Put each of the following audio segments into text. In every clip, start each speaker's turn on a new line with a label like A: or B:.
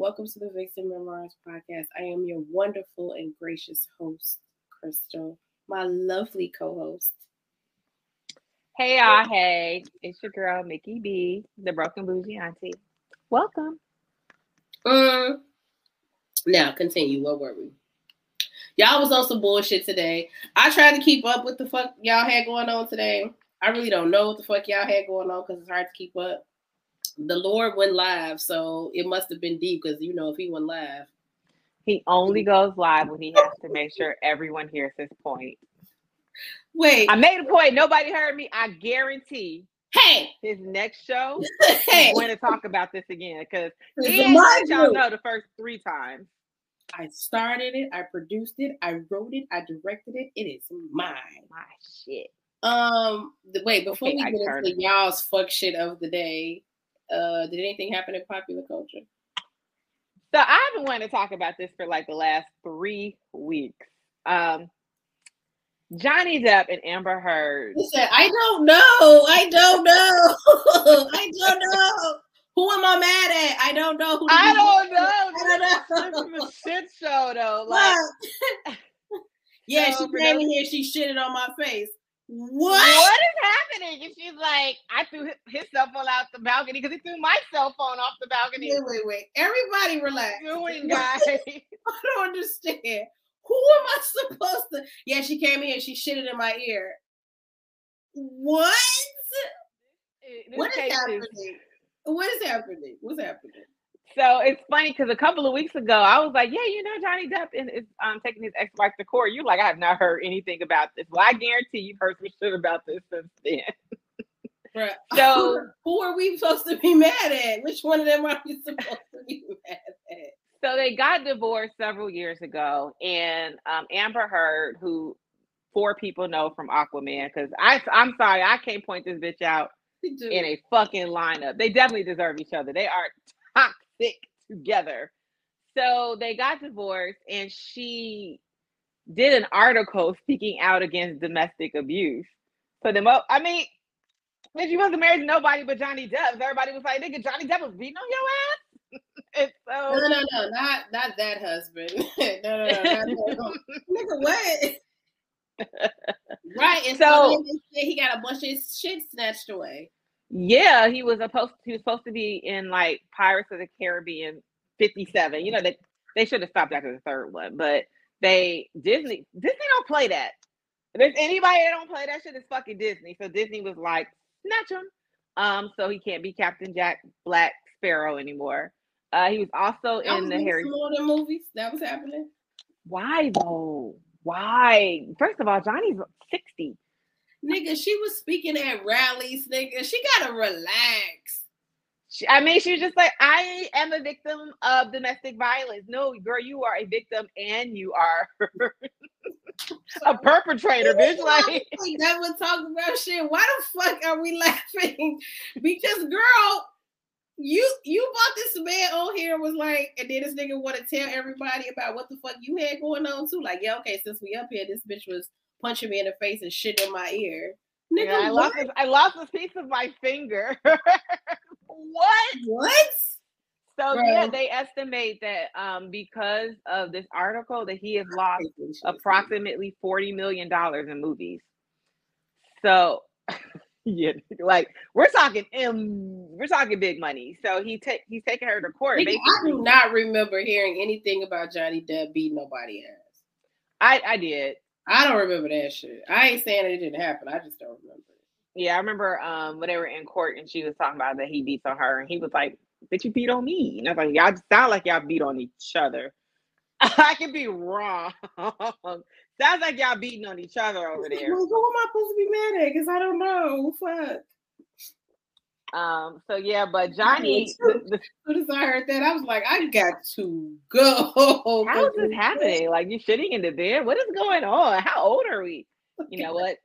A: Welcome to the Vixen Memoirs podcast. I am your wonderful and gracious host, Crystal, my lovely co host.
B: Hey, y'all. Hey, it's your girl, Mickey B, the broken bougie auntie. Welcome.
A: Um, now, continue. What were we? Y'all was on some bullshit today. I tried to keep up with the fuck y'all had going on today. I really don't know what the fuck y'all had going on because it's hard to keep up the Lord went live, so it must have been deep because you know if he went live,
B: he only goes live when he has to make sure everyone hears his point.
A: Wait,
B: I made a point. Nobody heard me. I guarantee.
A: Hey,
B: his next show, hey. we're going to talk about this again because he y'all know the first three times.
A: I started it. I produced it. I wrote it. I directed it. It is mine.
B: My shit.
A: Um, wait before okay, we get into y'all's fuck shit of the day. Uh, did anything happen in popular culture?
B: So I've been wanting to talk about this for like the last three weeks. Um, Johnny Depp and Amber Heard.
A: He said, "I don't know. I don't know. I don't know. Who am I mad at? I don't know. Who
B: I don't know. I don't know. This is a shit show though. Like,
A: yeah, so she came in here. She shitted on my face. What?
B: What is happening? And she's like, I threw his cell phone out the balcony because he threw my cell phone off the balcony.
A: Wait, wait, wait. Everybody relax.
B: Doing, guys. I
A: don't understand. Who am I supposed to? Yeah, she came in. She shitted in my ear. What? This what is happening? Is... What is happening? What's happening?
B: So it's funny because a couple of weeks ago, I was like, "Yeah, you know, Johnny Depp is um, taking his ex-wife to court." You're like, "I have not heard anything about this." Well, I guarantee you've heard some shit about this since then.
A: Right. So who are we supposed to be mad at? Which one of them are we supposed to be mad at?
B: So they got divorced several years ago, and um, Amber Heard, who four people know from Aquaman, because I I'm sorry, I can't point this bitch out in a fucking lineup. They definitely deserve each other. They are sick together. So they got divorced, and she did an article speaking out against domestic abuse. Put them up. I mean, if she wasn't married to nobody but Johnny Depp, everybody was like, "Nigga, Johnny Depp was beating on your
A: ass." so, no, no, no, not not that husband. no, no, no, no. Nigga, what? right, and so, so he got a bunch of shit snatched away.
B: Yeah, he was supposed he was supposed to be in like Pirates of the Caribbean 57. You know, they they should have stopped after the third one, but they Disney Disney don't play that. If there's anybody that don't play that shit, it's fucking Disney. So Disney was like, snatch him. Um, so he can't be Captain Jack Black Sparrow anymore. Uh, he was also that in was the Harry
A: Potter movies. That was happening.
B: Why though? Why? First of all, Johnny's 60.
A: Nigga, she was speaking at rallies, nigga. She gotta relax.
B: She, I mean, she was just like, I am a victim of domestic violence. No, girl, you are a victim and you are a perpetrator, bitch. Like
A: that would talk about shit. Why the fuck are we laughing? Because girl, you you bought this man on here was like, and then this nigga want to tell everybody about what the fuck you had going on too. Like, yeah, okay, since we up here, this bitch was punching me in the face and shit in my ear.
B: Nigga, yeah, I lost this, I lost a piece of my finger.
A: what? What?
B: So Bro. yeah, they estimate that um, because of this article that he has lost approximately forty million dollars in movies. So yeah, like we're talking um, we're talking big money. So he take he's taking her to court.
A: I do not remember hearing anything about Johnny Depp beating nobody ass.
B: I I did.
A: I don't remember that shit. I ain't saying it didn't happen. I just don't remember.
B: Yeah, I remember um when they were in court and she was talking about that he beats on her and he was like, "Bitch, you beat on me." And I was like, "Y'all sound like y'all beat on each other." I could be wrong. Sounds like y'all beating on each other over there.
A: Well, who am I supposed to be mad at? Because I don't know. Fuck.
B: Um, so yeah, but Johnny, the,
A: the, as soon as I heard that, I was like, I got to go.
B: How is this happening? Like you're shitting in the bed? What is going on? How old are we? You know what?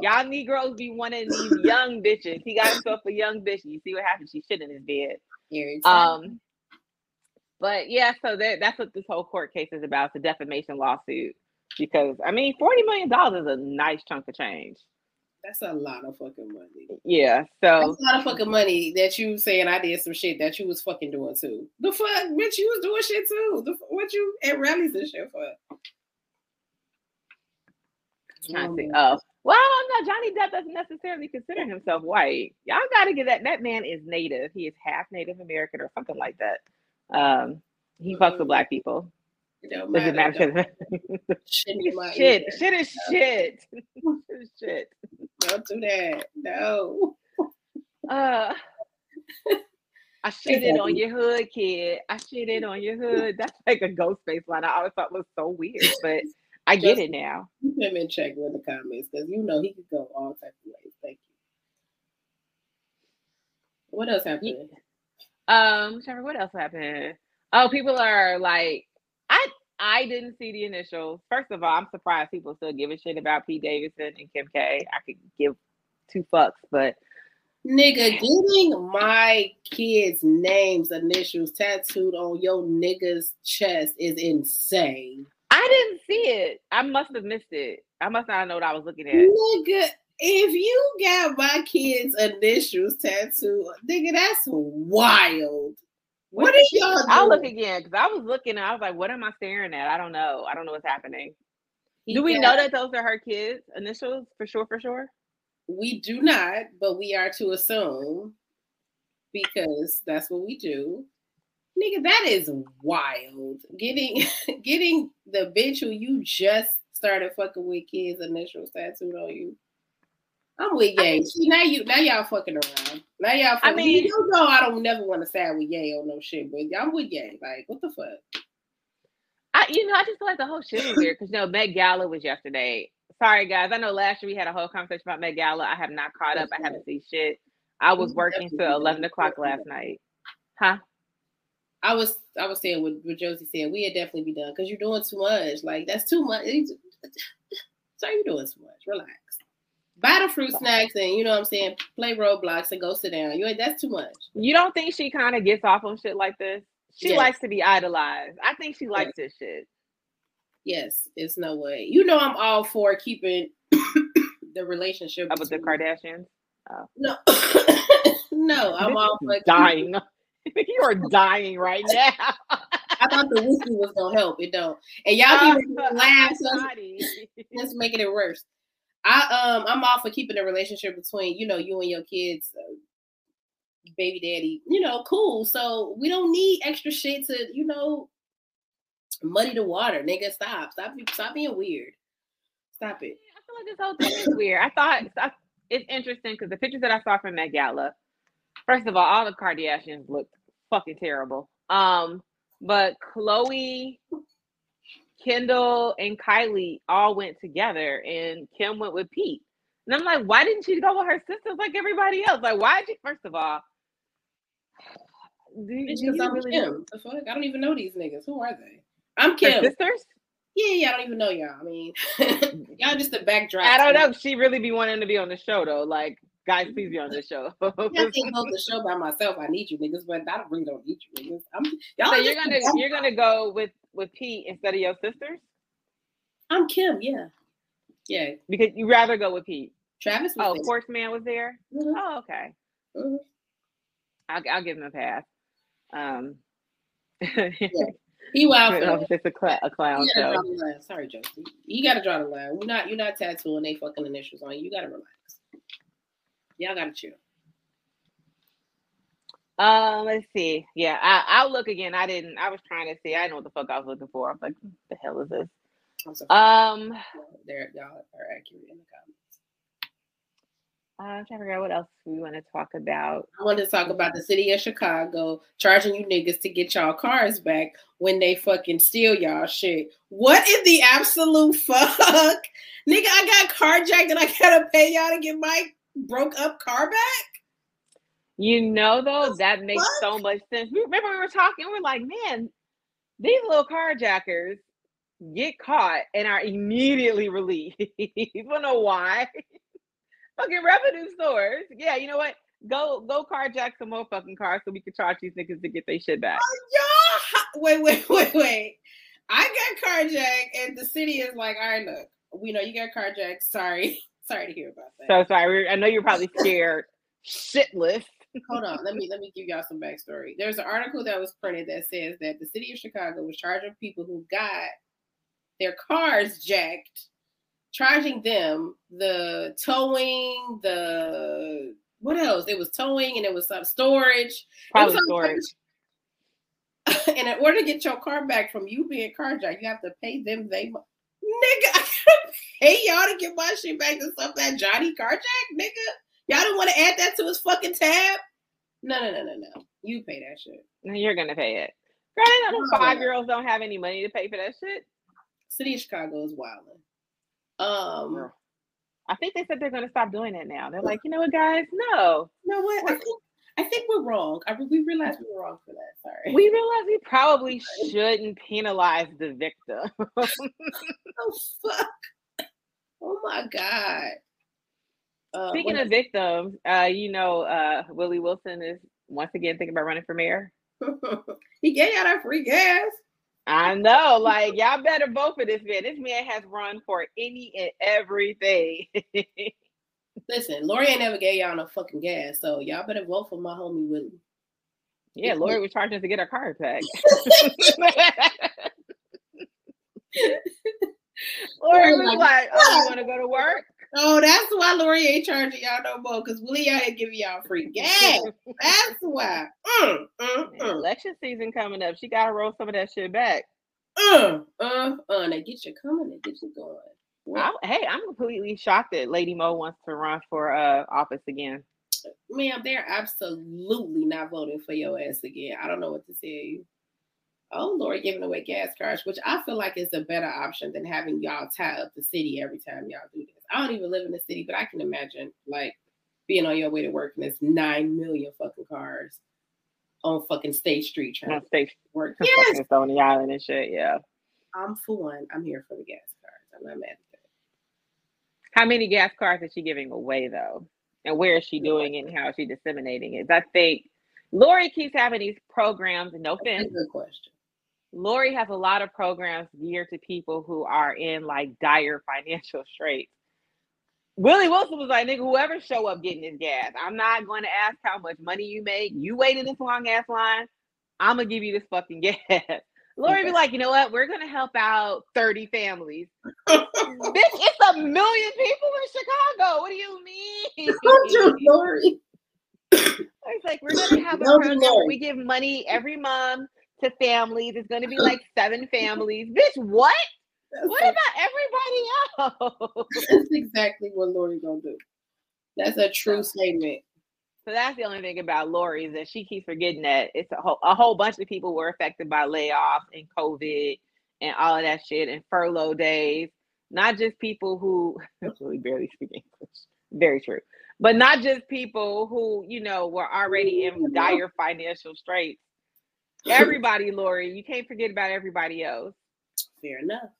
B: Y'all Negroes be wanting these young bitches. He got himself a young bitch. You see what happens? She shit in his bed. Um, but yeah, so that, that's what this whole court case is about, the defamation lawsuit. Because I mean, forty million dollars is a nice chunk of change.
A: That's a lot of fucking money.
B: Yeah, so
A: That's a lot of fucking money that you saying I did some shit that you was fucking doing too. The fuck, bitch, you was doing shit too. The what you at rallies and shit for?
B: trying to see. Oh, well, I don't know. Johnny Depp doesn't necessarily consider himself white. Y'all got to get that. That man is native. He is half Native American or something like that. Um, he fucks with black people.
A: It don't
B: it
A: matter.
B: matter?
A: Shit,
B: shit, shit is shit. shit shit.
A: Don't do that. No.
B: Uh, I shitted on your hood, kid. I shitted on your hood. That's like a Ghostface line. I always thought was so weird, but I get it now.
A: Keep him in check with the comments because you know he could go all types of ways. Thank you. What else happened?
B: Um, Trevor, what else happened? Oh, people are like, I didn't see the initials. First of all, I'm surprised people still give a shit about Pete Davidson and Kim K. I could give two fucks, but
A: Nigga, getting my kids' names, initials tattooed on your nigga's chest is insane.
B: I didn't see it. I must have missed it. I must not know what I was looking at.
A: Nigga, if you got my kids' initials tattooed, nigga, that's wild. What is y'all doing?
B: I'll look again because I was looking and I was like, what am I staring at? I don't know. I don't know what's happening.
A: He
B: Do we know that those are her kids' initials for sure? For sure.
A: We do not, but we are to assume because that's what we do. Nigga, that is wild. Getting getting the bitch who you just started fucking with kids initials tattooed on you. I'm with Ye. See, now you now y'all fucking around. Now y'all fucking,
B: I mean-
A: you know I don't never want to side with Ye on no shit, but I'm with Ye. Like, what the fuck?
B: I, you know, I just feel like the whole shit is weird because you know Met Gala was yesterday. Sorry guys, I know last year we had a whole conversation about Met Gala. I have not caught up. I haven't seen shit. I was working till eleven o'clock last night. Huh?
A: I was I was saying what, what Josie said. We had definitely be done because you're doing too much. Like that's too much. So you're doing too much. Relax. Buy the fruit snacks and you know what I'm saying. Play Roblox and go sit down. You ain't that's too much.
B: You don't think she kind of gets off on shit like this? She
A: Yes.
B: likes to be idolized. I think she likes this shit.
A: Yes, it's no way. You know I'm all for keeping the relationship
B: Up with the Kardashians. Oh.
A: No, no, I'm all for
B: dying. you are dying right now.
A: I thought the whiskey was gonna help. It don't. And y'all keep uh, making me laugh. So that's making it worse. I um I'm all for keeping the relationship between you know you and your kids, uh, baby daddy. You know, cool. So we don't need extra shit to you know muddy the water, nigga. Stop, stop, stop being weird. Stop it.
B: I feel like this whole thing is weird. I thought it's interesting because the pictures that I saw from Met Gala, first of all, all the Kardashians looked fucking terrible. Um, but Khloé, Kendall, and Kylie all went together, and Kim went with Pete. And I'm like, why didn't she go with her sisters like everybody else? Like, why did you? First of all, do, do
A: Because
B: you
A: I'm
B: really
A: Kim. The fuck? I don't even know these niggas. Who are they? I'm
B: her
A: Kim.
B: sisters?
A: Yeah, yeah. I don't even know y'all. I mean, y'all just the backdrop.
B: I don't know. if She really be wanting to be on the show though. Like, guys, please be on the show.
A: I can't hold the show by myself. I need you niggas, but I don't really don't need you niggas. I'm y'all.
B: so you're gonna you're gonna go with with Pete instead of your sisters
A: I'm Kim. Yeah, yeah.
B: because you'd rather go with Pete.
A: Travis was
B: Oh,
A: there.
B: Horseman was there.
A: Mhm,
B: Oh, okay.
A: mhm.
B: I'll I'll give him a pass. Um,
A: He wild for
B: it's a, cl- a clown show.
A: draw the line. Sorry, Josie. You gotta draw the line. You're not you're not tattooing they fucking initials on you. You gotta relax. Y'all gotta chill.
B: Um, let's see. Yeah, I, I'll look again. I didn't. I was trying to see. I didn't know what the fuck I was looking for. I was like, "What the hell is this?" Um,
A: there y'all are accurate in the comments.
B: I'm trying to figure out what else we want to talk about.
A: I want to talk about the city of Chicago charging you niggas to get y'all cars back when they fucking steal y'all shit. What in the absolute fuck? Nigga, I got carjacked and I gotta pay y'all to get my broke up car back?
B: You know, though, that makes so much sense. We remember we were talking. We're like, man, these little carjackers get caught and are immediately released. you wanna know why? fucking revenue stores. Yeah, you know what? Go go carjack some more fucking cars so we can charge these niggas to get their shit back.
A: Oh, y'all, wait, wait, wait, wait. I got carjacked and the city is like, all right, look, we know you got carjacked. Sorry. Sorry to hear about that.
B: So sorry. I know you're probably scared shitless.
A: Hold on, let me let me give y'all some backstory. There's an article that was printed that says that the city of Chicago was charging people who got their cars jacked, charging them the towing, the what else? It was towing and it was some storage.
B: Probably storage.
A: and in order to get your car back from you being carjacked, you have to pay them they nigga. I gotta pay y'all to get my shit back to stuff that Johnny carjacked, nigga. Y'all don't want to add that to his fucking tab? No, no, no, no, no. You pay that shit.
B: No, You're gonna pay it. Granted, no, five year olds don't have any money to pay for that shit.
A: City of Chicago is wilding. Um,
B: I think they said they're gonna stop doing that now. They're like, you know what, guys? No.
A: You know what? I think I think we're wrong. I, we realized we were wrong for that. Sorry.
B: We realized we probably shouldn't penalize the victim.
A: oh fuck! Oh my god.
B: Uh, Speaking of victims, uh, you know, uh, Willie Wilson is once again thinking about running for mayor.
A: he gave out that free gas.
B: I know, like y'all better vote for this man. This man has run for any and everything.
A: Listen, Lori ain't never gave y'all no fucking gas, so y'all better vote for my homie Willie.
B: Yeah, Lori was charging us to get our car back. Lori was like, "Oh, you want to go to work?"
A: Oh, that's why Lori ain't charging y'all no more because Willie out here giving y'all free gas. that's why. Mm, mm,
B: mm. Election season coming up. She got to roll some of that shit back.
A: Uh, uh, uh. They get you coming. They get you going.
B: I, hey, I'm completely shocked that Lady Mo wants to run for uh office again.
A: Ma'am, they're absolutely not voting for your ass again. I don't know what to tell you oh Lord, giving away gas cards, which I feel like is a better option than having y'all tie up the city every time y'all do this. I don't even live in the city, but I can imagine like being on your way to work and there's nine million fucking cars on fucking State Street trying
B: on State work. Yes. Stony Island and shit. Yeah.
A: I'm for one. I'm here for the gas cards. I'm not mad at that.
B: How many gas cards is she giving away though? And where is she doing it and how is she disseminating it? I think Lori keeps having these programs, and no offense.
A: Good question.
B: Lori has a lot of programs geared to people who are in like dire financial straits. Willie Wilson was like, nigga, whoever show up getting this gas, I'm not going to ask how much money you make. You waited this long ass line. I'm gonna give you this fucking gas. Lori okay. be like, you know what? We're gonna help out 30 families. Bitch, it's a million people in Chicago. What do you mean? Lori. It's like we're gonna have a program where we give money every month to families. It's going to be like seven families. Bitch, what? That's what about everybody else?
A: That's exactly what Lori gonna do. That's a true statement.
B: So that's the only thing about Lori is that she keeps forgetting that it's a whole, a whole bunch of people were affected by layoffs and COVID and all of that shit and furlough days. Not just people who really barely speak English. Very true. But not just people who, you know, were already in dire financial straits Everybody, Lori. You can't forget about everybody else.
A: Fair enough.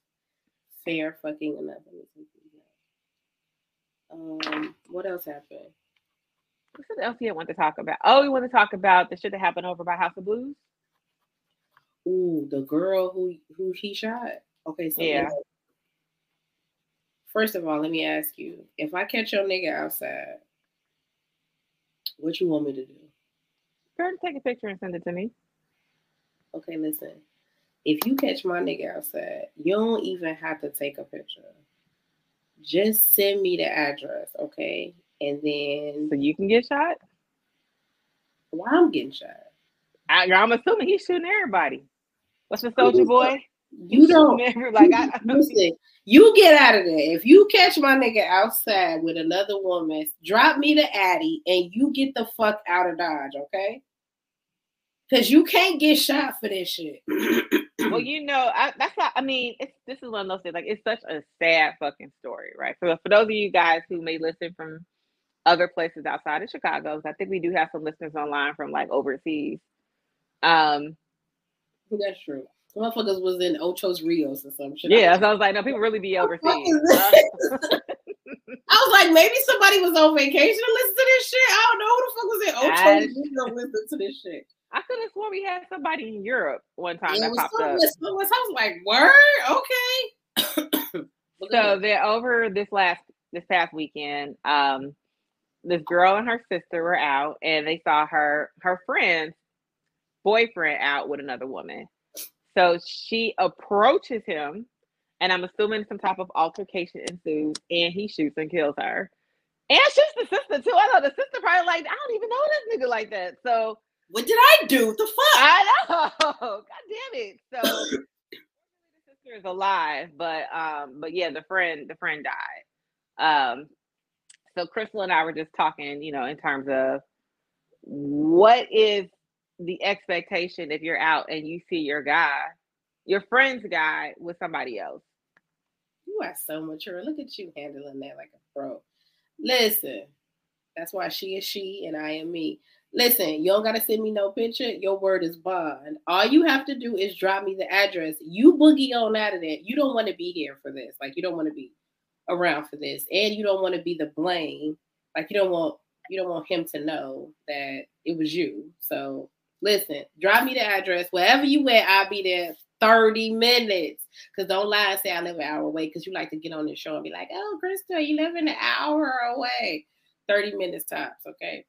A: Fair fucking enough. Um, what else happened?
B: What else you want to talk about? Oh, you want to talk about the shit that happened over by House of Blues?
A: Ooh, the girl who who he shot. Okay, so
B: yeah.
A: First of all, let me ask you: If I catch your nigga outside, what you want me to do?
B: And take a picture and send it to me
A: okay, listen, if you catch my nigga outside, you don't even have to take a picture. Just send me the address, okay? And then
B: so you can get shot.
A: Why I'm getting shot?
B: I, am assuming he's shooting everybody. What's the soldier boy?
A: You don't like I listen. You get out of there. If you catch my nigga outside with another woman, drop me the addy and you get the fuck out of Dodge, okay? Because you can't get shot for this shit.
B: well, you know, I, that's not, I mean, it's this is one of those things. Like, it's such a sad fucking story, right? For for those of you guys who may listen from other places outside of Chicago, I think we do have some listeners online from like overseas. Um,
A: that's true. Motherfuckers was in Ocho's Rios or some shit.
B: Yeah, so I was like, no, people really be overseas.
A: I was like, maybe somebody was on vacation to listen to this shit. I don't know who the fuck was in Ocho's Rios listening to this shit.
B: I could have sworn we had somebody in Europe one time that popped up.
A: I was like, word, okay.
B: so they're over this last this past weekend. Um, this girl and her sister were out, and they saw her her friend's boyfriend out with another woman. So she approaches him, and I'm assuming some type of altercation ensues, and he shoots and kills her. And shoots the sister too. I know the sister probably like, I don't even know this nigga like that. So
A: what did I do? What the fuck?
B: I know. God damn it. So the sister is alive, but um, but yeah, the friend, the friend died. Um, so Crystal and I were just talking, you know, in terms of what is the expectation if you're out and you see your guy, your friend's guy with somebody else.
A: You are so mature. Look at you handling that like a pro. Listen, that's why she is she and I am me. Listen, you don't gotta send me no picture. Your word is bond. All you have to do is drop me the address. You boogie on out of there. You don't want to be here for this. Like you don't want to be around for this, and you don't want to be the blame. Like you don't want you don't want him to know that it was you. So listen, drop me the address. Wherever you at, I'll be there 30 minutes. Cause don't lie and say I live an hour away because you like to get on this show and be like, oh, Crystal, you live an hour away. 30 minutes tops, okay?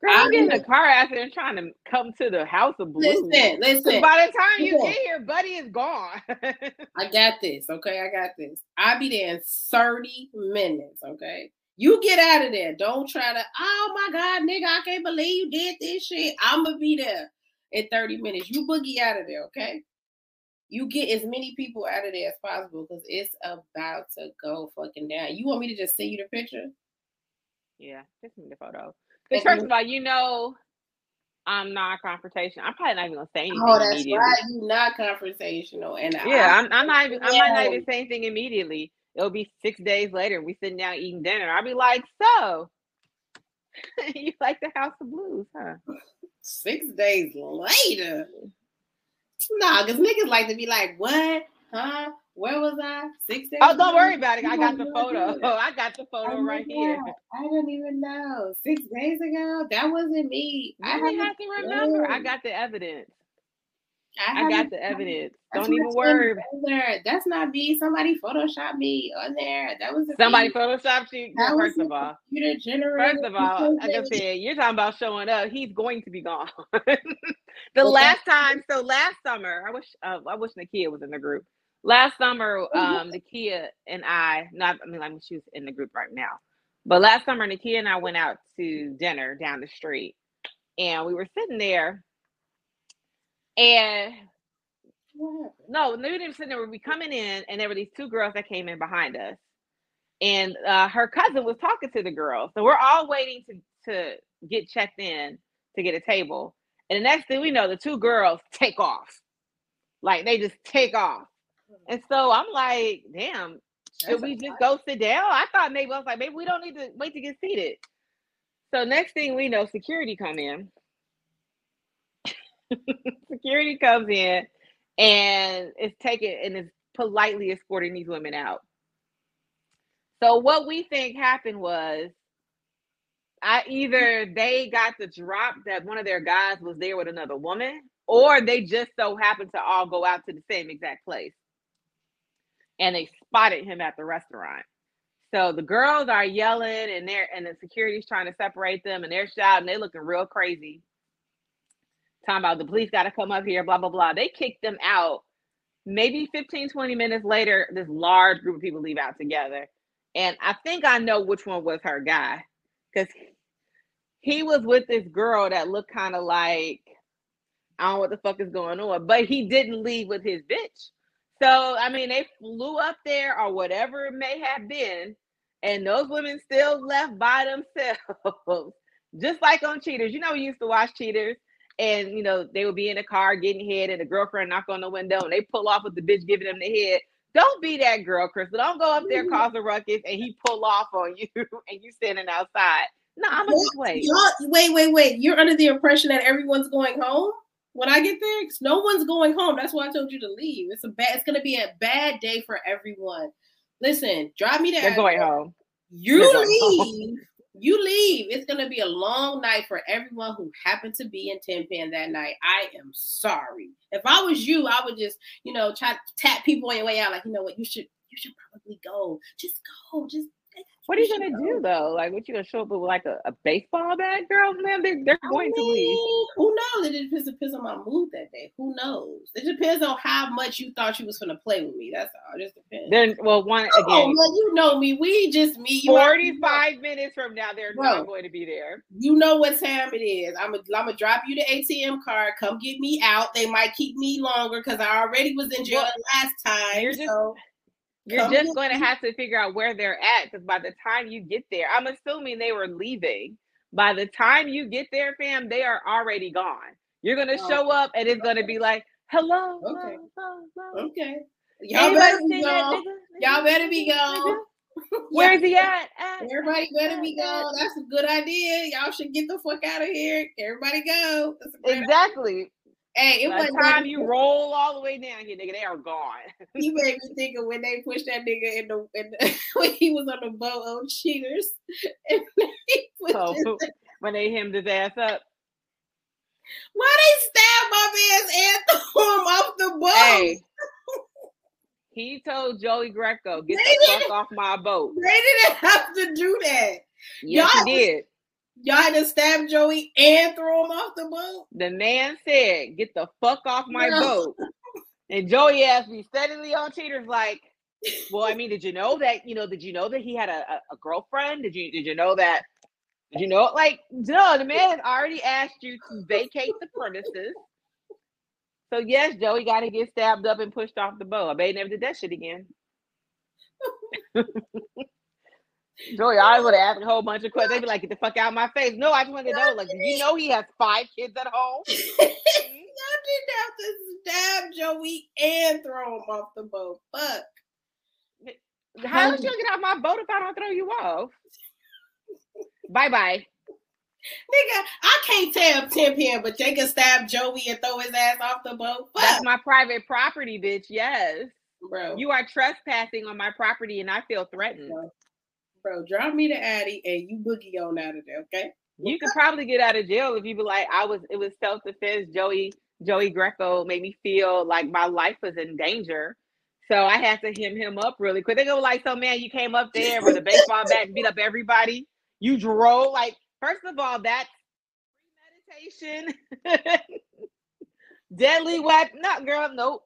B: Girl, I'm getting a car accident trying to come to the house of blues.
A: Listen, listen.
B: By the time you get here, buddy is gone.
A: I got this, okay? I got this. I'll be there in 30 minutes, okay? You get out of there. Don't try to, oh my God, nigga, I can't believe you did this shit. I'm gonna be there in 30 minutes. You boogie out of there, okay? You get as many people out of there as possible because it's about to go fucking down. You want me to just send you the picture?
B: Yeah, just send me the photo. Because first of all, you know I'm not confrontational. I'm probably not even gonna say anything.
A: Oh, that's right. You're not confrontational, and
B: yeah, I, am I'm not even. Yeah. I might not even say anything immediately. It'll be six days later. We sitting down eating dinner. I'll be like, so you like the House of Blues, huh?
A: Six days later. Nah, because niggas like to be like, what? Huh? Where was I? Six days.
B: Oh, don't worry about it. I got the photo. Oh, I got the photo oh right here.
A: I don't even know. Six days ago, that wasn't me.
B: I have to remember. I got the evidence. I, I got the evidence. Don't even worry.
A: There. That's not me. Somebody photoshopped me on there. That was
B: somebody photoshopped you.
A: That
B: first of all,
A: computer generated.
B: First of all, I just said you're talking about showing up. He's going to be gone. the well, last time, so last summer, I wish uh, I wish Nakia was in the group. Last summer, oh, um, Nakia and I, not I mean, I mean, she's in the group right now, but last summer, Nakia and I went out to dinner down the street, and we were sitting there, and no, we didn't sit there. We were coming in, and there were these two girls that came in behind us, and uh, her cousin was talking to the girls. So we're all waiting to to get checked in to get a table, and the next thing we know, the two girls take off, like they just take off. And so I'm like, damn, should That's we just go sit down? I thought maybe I was like, maybe we don't need to wait to get seated. So next thing we know, security come in. security comes in and it's taken and is politely escorting these women out. So what we think happened was I either they got the drop that one of their guys was there with another woman, or they just so happened to all go out to the same exact place and they spotted him at the restaurant. So the girls are yelling and they're and the security's trying to separate them and they're shouting, they're looking real crazy. Talking about the police got to come up here, blah, blah, blah. They kicked them out. Maybe 15, 20 minutes later, this large group of people leave out together. And I think I know which one was her guy. Because he was with this girl that looked kind of like, I don't know what the fuck is going on, but he didn't leave with his bitch. So, I mean, they flew up there or whatever it may have been, and those women still left by themselves, just like on Cheaters. You know, we used to watch Cheaters, and you know, they would be in the car getting head, and the girlfriend knock on the window, and they pull off with the bitch giving them the head. Don't be that girl, Crystal. Don't go up there, mm-hmm. cause a ruckus, and he pull off on you, and you standing outside. No, I'm gonna wait.
A: Wait, wait, wait. You're under the impression that everyone's going home? When I get there, no one's going home. That's why I told you to leave. It's a bad. It's gonna be a bad day for everyone. Listen, drive me there.
B: They're going home.
A: You They're leave. You leave. It's gonna be a long night for everyone who happened to be in Tin Pan that night. I am sorry. If I was you, I would just, you know, try to tap people on your way out. Like, you know what, you should, you should probably go. Just go. Just
B: What are you gonna do though? Like, what you gonna show up with like a, a baseball bat, girl? Man, they're they're going mean, to leave.
A: Who knows? It just depends on my mood that day. Who knows? It depends on how much you thought you was gonna play with me. That's all. It just depends.
B: Then, well, one
A: again. Oh, well, you know me. We just meet.
B: You Forty-five minutes from now, they're Bro, not going to be there.
A: You know what time it is. I'm I'm gonna drop you the ATM card. Come get me out. They might keep me longer because I already was in jail well, last time.
B: You're just. You're just going to have to figure out where they're at because by the time you get there, I'm assuming they were leaving. By the time you get there, fam, they are already gone. You're going to oh. show up and it's going to be like, hello.
A: Okay. Hello, hello. Okay. Y'all better be gone. Y'all better be gone.
B: Where's he at?
A: Everybody better be gone. That's a good idea. Y'all should get the fuck out of here. Everybody go.
B: Exactly.
A: Idea. Hey, it
B: was time you roll all the way down here, nigga. They are gone.
A: he made me think of when they pushed that nigga in the, in the when he was on the boat on cheaters.
B: oh, when they hemmed his ass up.
A: Why they stab my man's ass and threw him off the boat? Hey,
B: he told Joey Greco, "Get they the fuck off my boat."
A: They didn't have to do that.
B: Yes, Y'all, he did.
A: Y'all had to stab Joey and throw him off the boat.
B: The man said, "Get the fuck off my no. boat." And Joey asked me steadily on cheaters, like, "Well, I mean, did you know that? You know, did you know that he had a, a, a girlfriend? Did you did you know that? Did you know? Like, no, the man has already asked you to vacate the premises." So yes, Joey got to get stabbed up and pushed off the boat. I bet he never did that shit again. Joey, I would have asked a whole bunch of questions. They'd be like, "Get the fuck out of my face!" No, I just want to know, like, do you know he has five kids at home?
A: Y'all didn't have to stab Joey and throw him off the boat. Fuck.
B: How would you get off my boat if I don't throw you off? bye bye.
A: Nigga, I can't tell Tim him, but they can stab Joey and throw his ass off the boat.
B: Fuck. That's my private property, bitch. Yes.
A: Bro.
B: You are trespassing on my property and I feel threatened.
A: Bro bro. Drop me the Addy and you boogie on out of there, okay?
B: You could probably get out of jail if you be like, I was. It was self defense. Joey Joey Greco made me feel like my life was in danger. So I had to hem him up really quick. They go like, so man, you came up there with a baseball bat and beat up everybody. You drove like, first of all, that's premeditation, deadly weapon. Not girl, nope.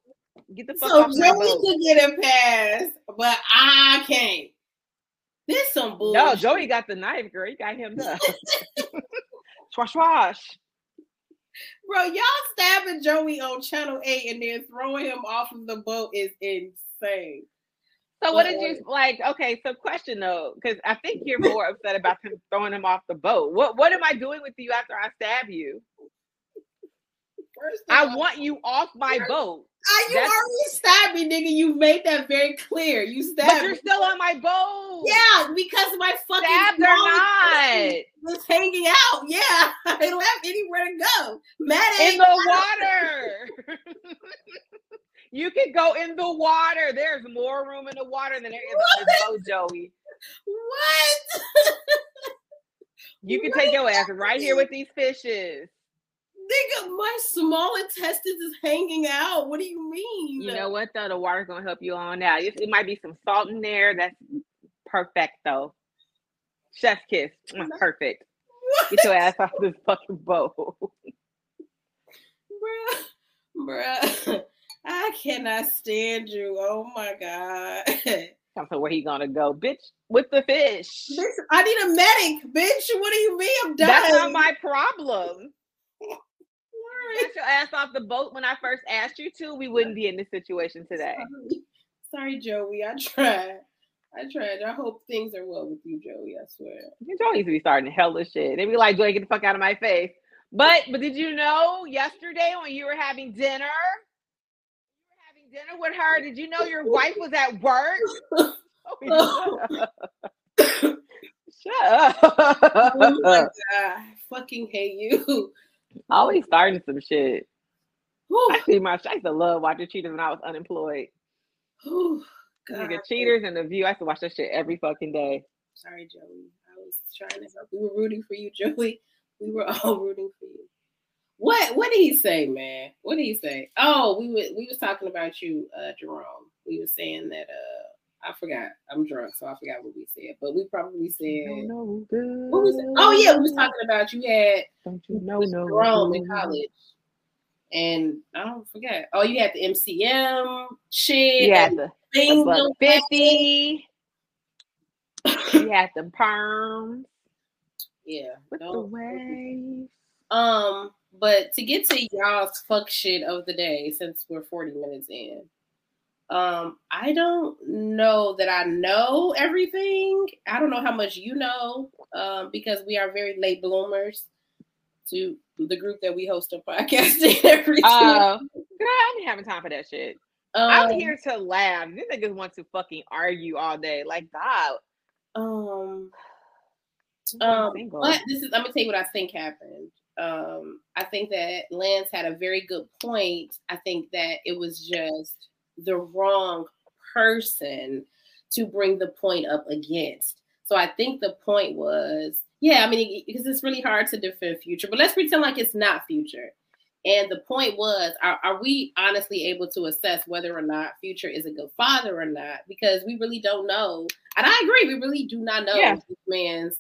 B: Get the fuck so off
A: Joey could get a pass, but I can't. This some bullshit.
B: No, Joey got the knife, girl. He got him up. swash swash.
A: Bro, y'all stabbing Joey on Channel 8 and then throwing him off of the boat is insane.
B: So what did you like? Okay, so question though, because I think you're more upset about him throwing him off the boat. What what am I doing with you after I stab you? I all, want you off my boat.
A: Uh, you That's, already stabbed me, nigga. You made that very clear. You stabbed.
B: But you're still on my boat.
A: Yeah, because my fucking stabbed or not was hanging out. Yeah, I left anywhere to go. Matt
B: in the water. you could go in the water. There's more room in the water than there is on the boat, Joey.
A: What?
B: you can take your ass right here with these fishes.
A: Nigga, my small intestines is hanging out. What do you mean?
B: You know what though? The water's gonna help you on now. It, it might be some salt in there. That's perfect though. Chef kiss. Mm, perfect. What? Get your ass off this fucking boat.
A: Bruh. Bruh. I cannot stand you. Oh my god.
B: Come to where he gonna go, bitch? With the fish.
A: Bitch, I need a medic, bitch. What do you mean? I'm done.
B: That's not my problem got your ass off the boat when I first asked you to, we wouldn't be in this situation today.
A: Sorry, Sorry Joey. I tried. I tried. I hope things are well with you, Joey. I swear.
B: Joey used to be starting hellish shit. They be like, Joey, get the fuck out of my face. But but did you know yesterday when you were having dinner? You were having dinner with her. Did you know your wife was at work? oh, shut up.
A: oh my god. I fucking hate you.
B: Always starting some shit. Whew. I see my I used to love watching cheaters when I was unemployed.
A: Whew,
B: Nigga, cheaters and the view. I used to watch that shit every fucking day.
A: Sorry, Joey. I was trying to help. We were rooting for you, Joey. We were all rooting for you. What what did he say, man? What did he say? Oh, we were we was talking about you, uh, Jerome. We were saying that uh I forgot. I'm drunk, so I forgot what we said. But we probably said
B: no,
A: what was it? Oh yeah, we was talking about you had
B: don't you know no
A: Rome in college. And I don't forget. Oh, you had the MCM shit.
B: Yeah, the, the 50. you had the perm.
A: Yeah.
B: With the waves.
A: Um, but to get to y'all's fuck shit of the day, since we're 40 minutes in, um, I don't know that I know everything. I don't know how much you know, um, because we are very late bloomers to the group that we host a podcast every
B: uh, Girl, I ain't having time for that shit. Um, I'm here to laugh. These niggas want to fucking argue all day. Like, God.
A: Um, um, but this is, I'm gonna tell you what I think happened. Um, I think that Lance had a very good point. I think that it was just the wrong person to bring the point up against. So I think the point was, yeah, I mean, because it's really hard to defend future, but let's pretend like it's not future. And the point was, are, are, we honestly able to assess whether or not Future is a good father or not? Because we really don't know. And I agree, we really do not know yeah. this man's.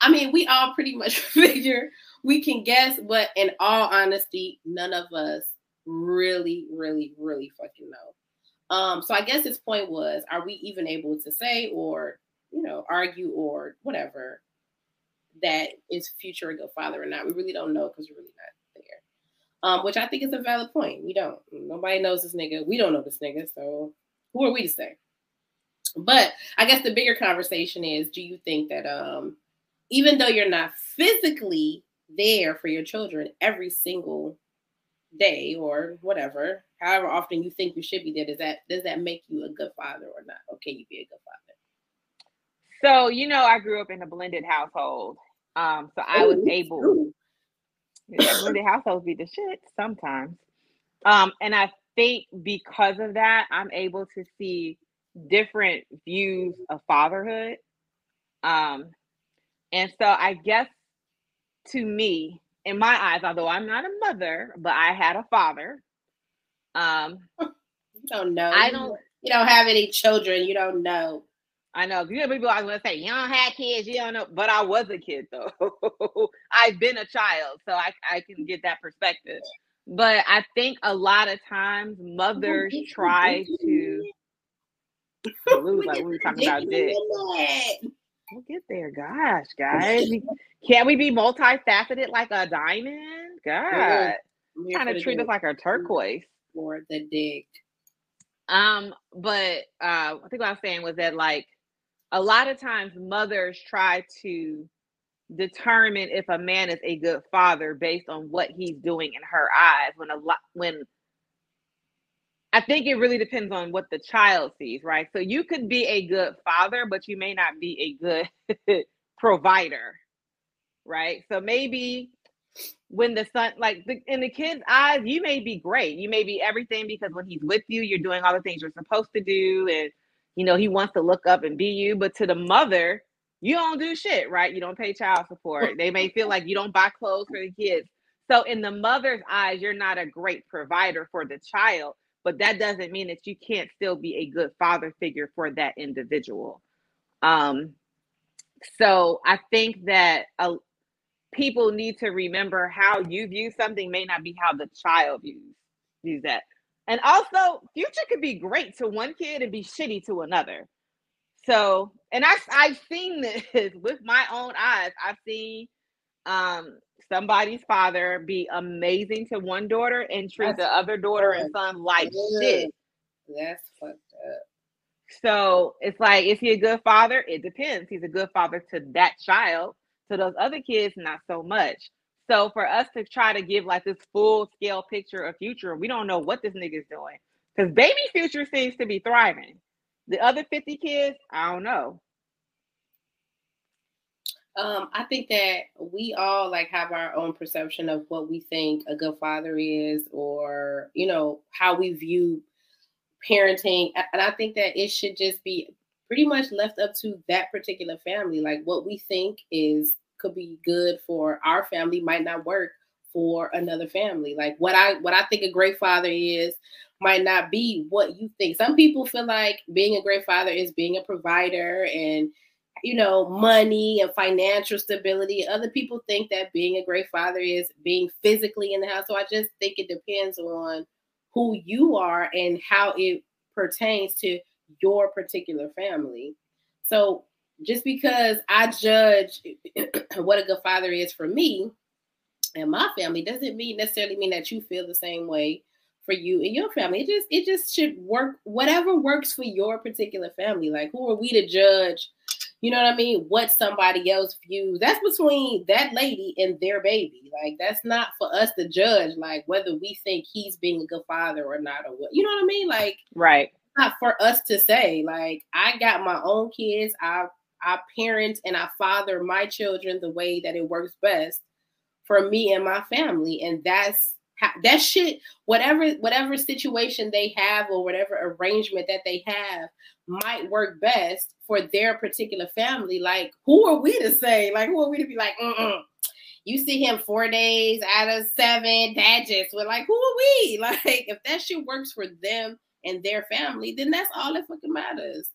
A: I mean, we all pretty much figure we can guess, but in all honesty, none of us really, really, really fucking know. Um, so I guess his point was, are we even able to say or you know argue or whatever that is future a good father or not? We really don't know because we're really not there. Um, which I think is a valid point. We don't. Nobody knows this nigga. We don't know this nigga. So who are we to say? But I guess the bigger conversation is: Do you think that um, even though you're not physically there for your children every single day or whatever, however often you think you should be there, does that does that make you a good father or not? Or can you be a good father?
B: So you know, I grew up in a blended household, um, so I was able. Yeah, blended households be the shit sometimes, um, and I think because of that, I'm able to see different views of fatherhood. Um, and so I guess to me, in my eyes, although I'm not a mother, but I had a father. Um,
A: you don't know. I don't. You don't have any children. You don't know.
B: I know. You know, people I going to say you don't have kids. You don't know, but I was a kid though. I've been a child, so I I can get that perspective. But I think a lot of times mothers try to. Lose like we were talking about dick. We'll get there. Gosh, guys. Can we be multifaceted like a diamond? God. Kind of treat us like a turquoise.
A: For the dick.
B: Um, but uh I think what I was saying was that like a lot of times mothers try to determine if a man is a good father based on what he's doing in her eyes when a lot when I think it really depends on what the child sees, right? So you could be a good father, but you may not be a good provider, right? So maybe when the son, like the, in the kid's eyes, you may be great. You may be everything because when he's with you, you're doing all the things you're supposed to do. And, you know, he wants to look up and be you. But to the mother, you don't do shit, right? You don't pay child support. They may feel like you don't buy clothes for the kids. So in the mother's eyes, you're not a great provider for the child but that doesn't mean that you can't still be a good father figure for that individual. Um, so I think that uh, people need to remember how you view something may not be how the child views views that. And also, future could be great to one kid and be shitty to another. So, and I I've seen this with my own eyes. I've seen um somebody's father be amazing to one daughter and treat That's the other daughter and son like shit.
A: That's fucked up.
B: So it's like, is he a good father? It depends. He's a good father to that child. To those other kids, not so much. So for us to try to give like this full scale picture of future, we don't know what this nigga's doing. Because baby future seems to be thriving. The other 50 kids, I don't know.
A: Um, I think that we all like have our own perception of what we think a good father is, or you know how we view parenting, and I think that it should just be pretty much left up to that particular family. Like what we think is could be good for our family might not work for another family. Like what I what I think a great father is might not be what you think. Some people feel like being a great father is being a provider and you know, money and financial stability. Other people think that being a great father is being physically in the house. So I just think it depends on who you are and how it pertains to your particular family. So just because I judge what a good father is for me and my family doesn't mean necessarily mean that you feel the same way for you and your family. It just it just should work whatever works for your particular family. Like who are we to judge? You know what I mean? What somebody else views. That's between that lady and their baby. Like that's not for us to judge like whether we think he's being a good father or not or what. You know what I mean? Like
B: right.
A: Not for us to say. Like I got my own kids. I I parent and I father my children the way that it works best for me and my family. And that's that shit, whatever whatever situation they have or whatever arrangement that they have might work best for their particular family. Like, who are we to say? Like, who are we to be like, mm you see him four days out of seven, that just we're like, who are we? Like, if that shit works for them and their family, then that's all that fucking matters.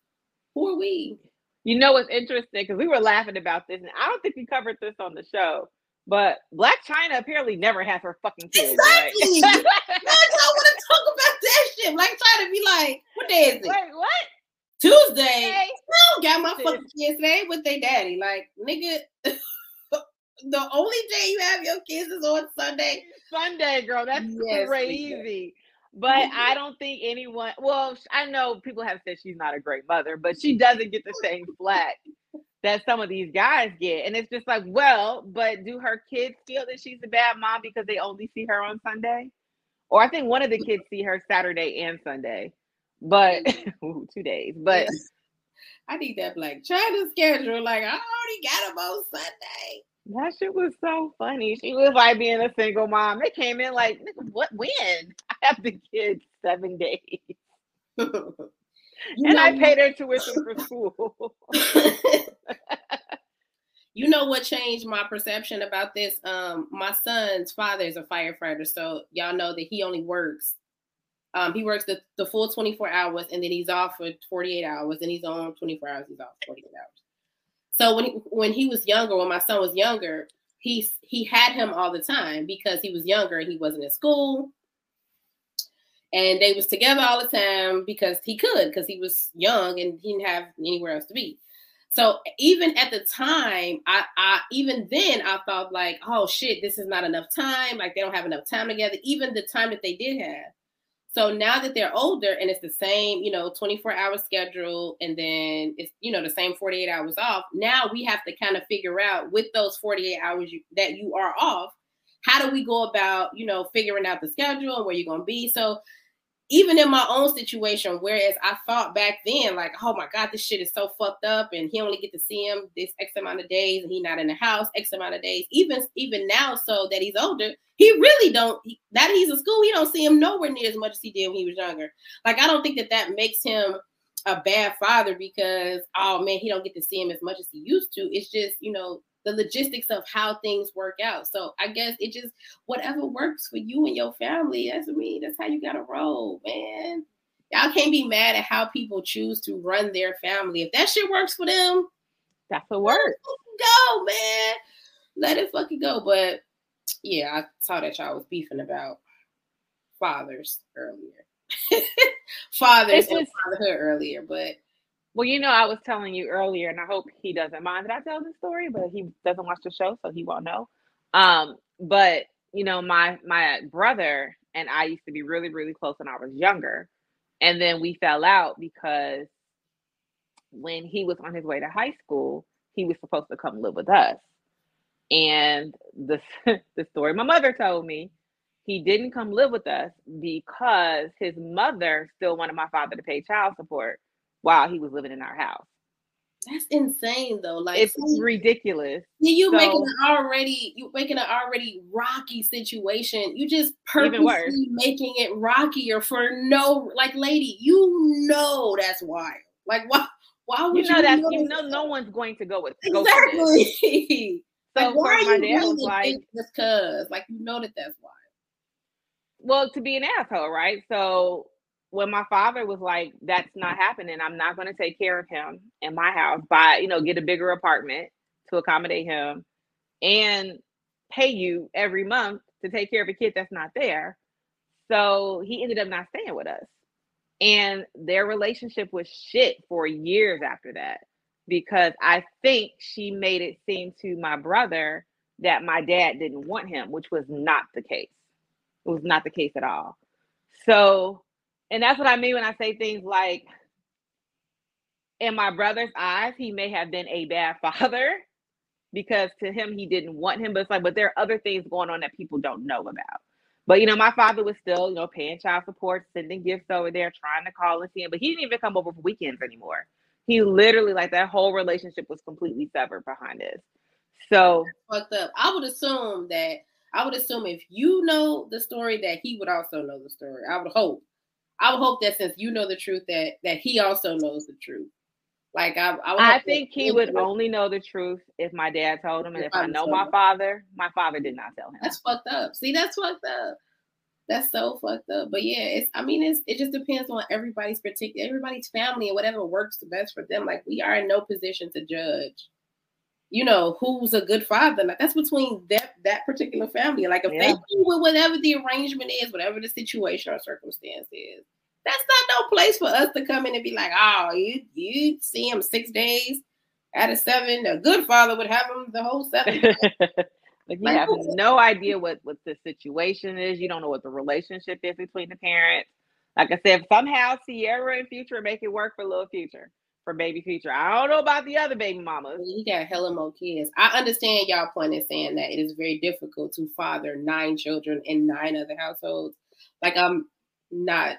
A: Who are we?
B: You know what's interesting? Because we were laughing about this, and I don't think we covered this on the show. But Blac Chyna apparently never has her fucking kids.
A: Exactly. Right? I want to talk about that shit. Blac Chyna be like, what day is it?
B: Wait, what?
A: Tuesday. Hey. I got my fucking kids today with their daddy. Like, nigga, the only day you have your kids is on Sunday.
B: Sunday, girl. That's yes, crazy. But I don't think anyone, well, I know people have said she's not a great mother, but she doesn't get the same flack that some of these guys get. And it's just like, well, but do her kids feel that she's a bad mom because they only see her on Sunday? Or I think one of the kids see her Saturday and Sunday, but ooh, two days. But
A: I need that Blac Chyna schedule. Like I already got them on Sunday.
B: That shit was so funny. She was like being a single mom. They came in like, what? When? I have the kids seven days. You and know, I paid her tuition for school.
A: you know what changed my perception about this? Um, my son's father is a firefighter, so y'all know that he only works. Um, he works the, the full 24 hours and then he's off for 48 hours and he's on 24 hours, he's off 48 hours. So when he, when he was younger, when my son was younger, he he had him all the time because he was younger and he wasn't in school and they was together all the time because he could because he was young and he didn't have anywhere else to be. So even at the time I, I even then i thought like oh shit this is not enough time. Like they don't have enough time together. Even the time that they did have. So now that they're older and it's the same you know 24 hour schedule and then it's you know the same 48 hours off now we have to kind of figure out with those 48 hours you, that you are off how do we go about you know figuring out the schedule and where you're going to be so even in my own situation, whereas I thought back then, like, oh my God, this shit is so fucked up, and he only get to see him this X amount of days, and he not in the house X amount of days. Even even now, so that he's older, he really don't. That he's in school, he don't see him nowhere near as much as he did when he was younger. Like, I don't think that that makes him a bad father because oh man, he don't get to see him as much as he used to. It's just you know the logistics of how things work out. So I guess it just whatever works for you and your family. That's me. That's how you gotta roll, man. Y'all can't be mad at how people choose to run their family. If that shit works for them,
B: that's what works.
A: Go, man. Let it fucking go. But yeah, I saw that y'all was beefing about fathers earlier. fathers and fatherhood earlier, but
B: well, you know, I was telling you earlier, and I hope he doesn't mind that I tell this story, but he doesn't watch the show, so he won't know. Um, but you know, my my brother and I used to be really, really close when I was younger. And then we fell out because when he was on his way to high school, he was supposed to come live with us. And the the story my mother told me, he didn't come live with us because his mother still wanted my father to pay child support while he was living in our house.
A: That's insane though. Like
B: it's ridiculous.
A: You so, making an already you making an already rocky situation. You just purposely making it rockier for no like lady, you know that's why. Like why why would
B: you know you that you know no one's going to go with go exactly.
A: like, why are you doing like, this? Cause like you know that that's why.
B: Well, to be an asshole, right? So when my father was like, "That's not happening. I'm not going to take care of him in my house. Buy, you know, get a bigger apartment to accommodate him, and pay you every month to take care of a kid that's not there." So he ended up not staying with us. And their relationship was shit for years after that because I think she made it seem to my brother that my dad didn't want him, which was not the case. It was not the case at all. So, and that's what I mean when I say things like, in my brother's eyes, he may have been a bad father because to him, he didn't want him. But it's like, but there are other things going on that people don't know about. But you know, my father was still, you know, paying child support, sending gifts over there, trying to call and see him. But he didn't even come over for weekends anymore. He literally, like, that whole relationship was completely severed behind this. So
A: fucked up. I would assume that I would assume if you know the story, that he would also know the story. I would hope. I would hope that since you know the truth, that that he also knows the truth. Like I,
B: I, I think he would only know the truth if my dad told him, and if I know my father, my father did not tell him.
A: That's fucked up. See, that's fucked up. That's so fucked up. But yeah, it's. I mean, it's. It just depends on everybody's particular, everybody's family, and whatever works the best for them. Like we are in no position to judge. You know who's a good father. Like that's between that that particular family. Like if yeah. they with whatever the arrangement is, whatever the situation or circumstance is, that's not no place for us to come in and be like, oh, you you see him six days out of seven. A good father would have him the whole seven.
B: like you like, have no idea what what the situation is. You don't know what the relationship is between the parents. Like I said, somehow Ciara and Future make it work for little Future for baby Future. I don't know about the other baby mamas.
A: He got hella more kids. I understand y'all point in saying that it is very difficult to father nine children in nine other households. Like I'm not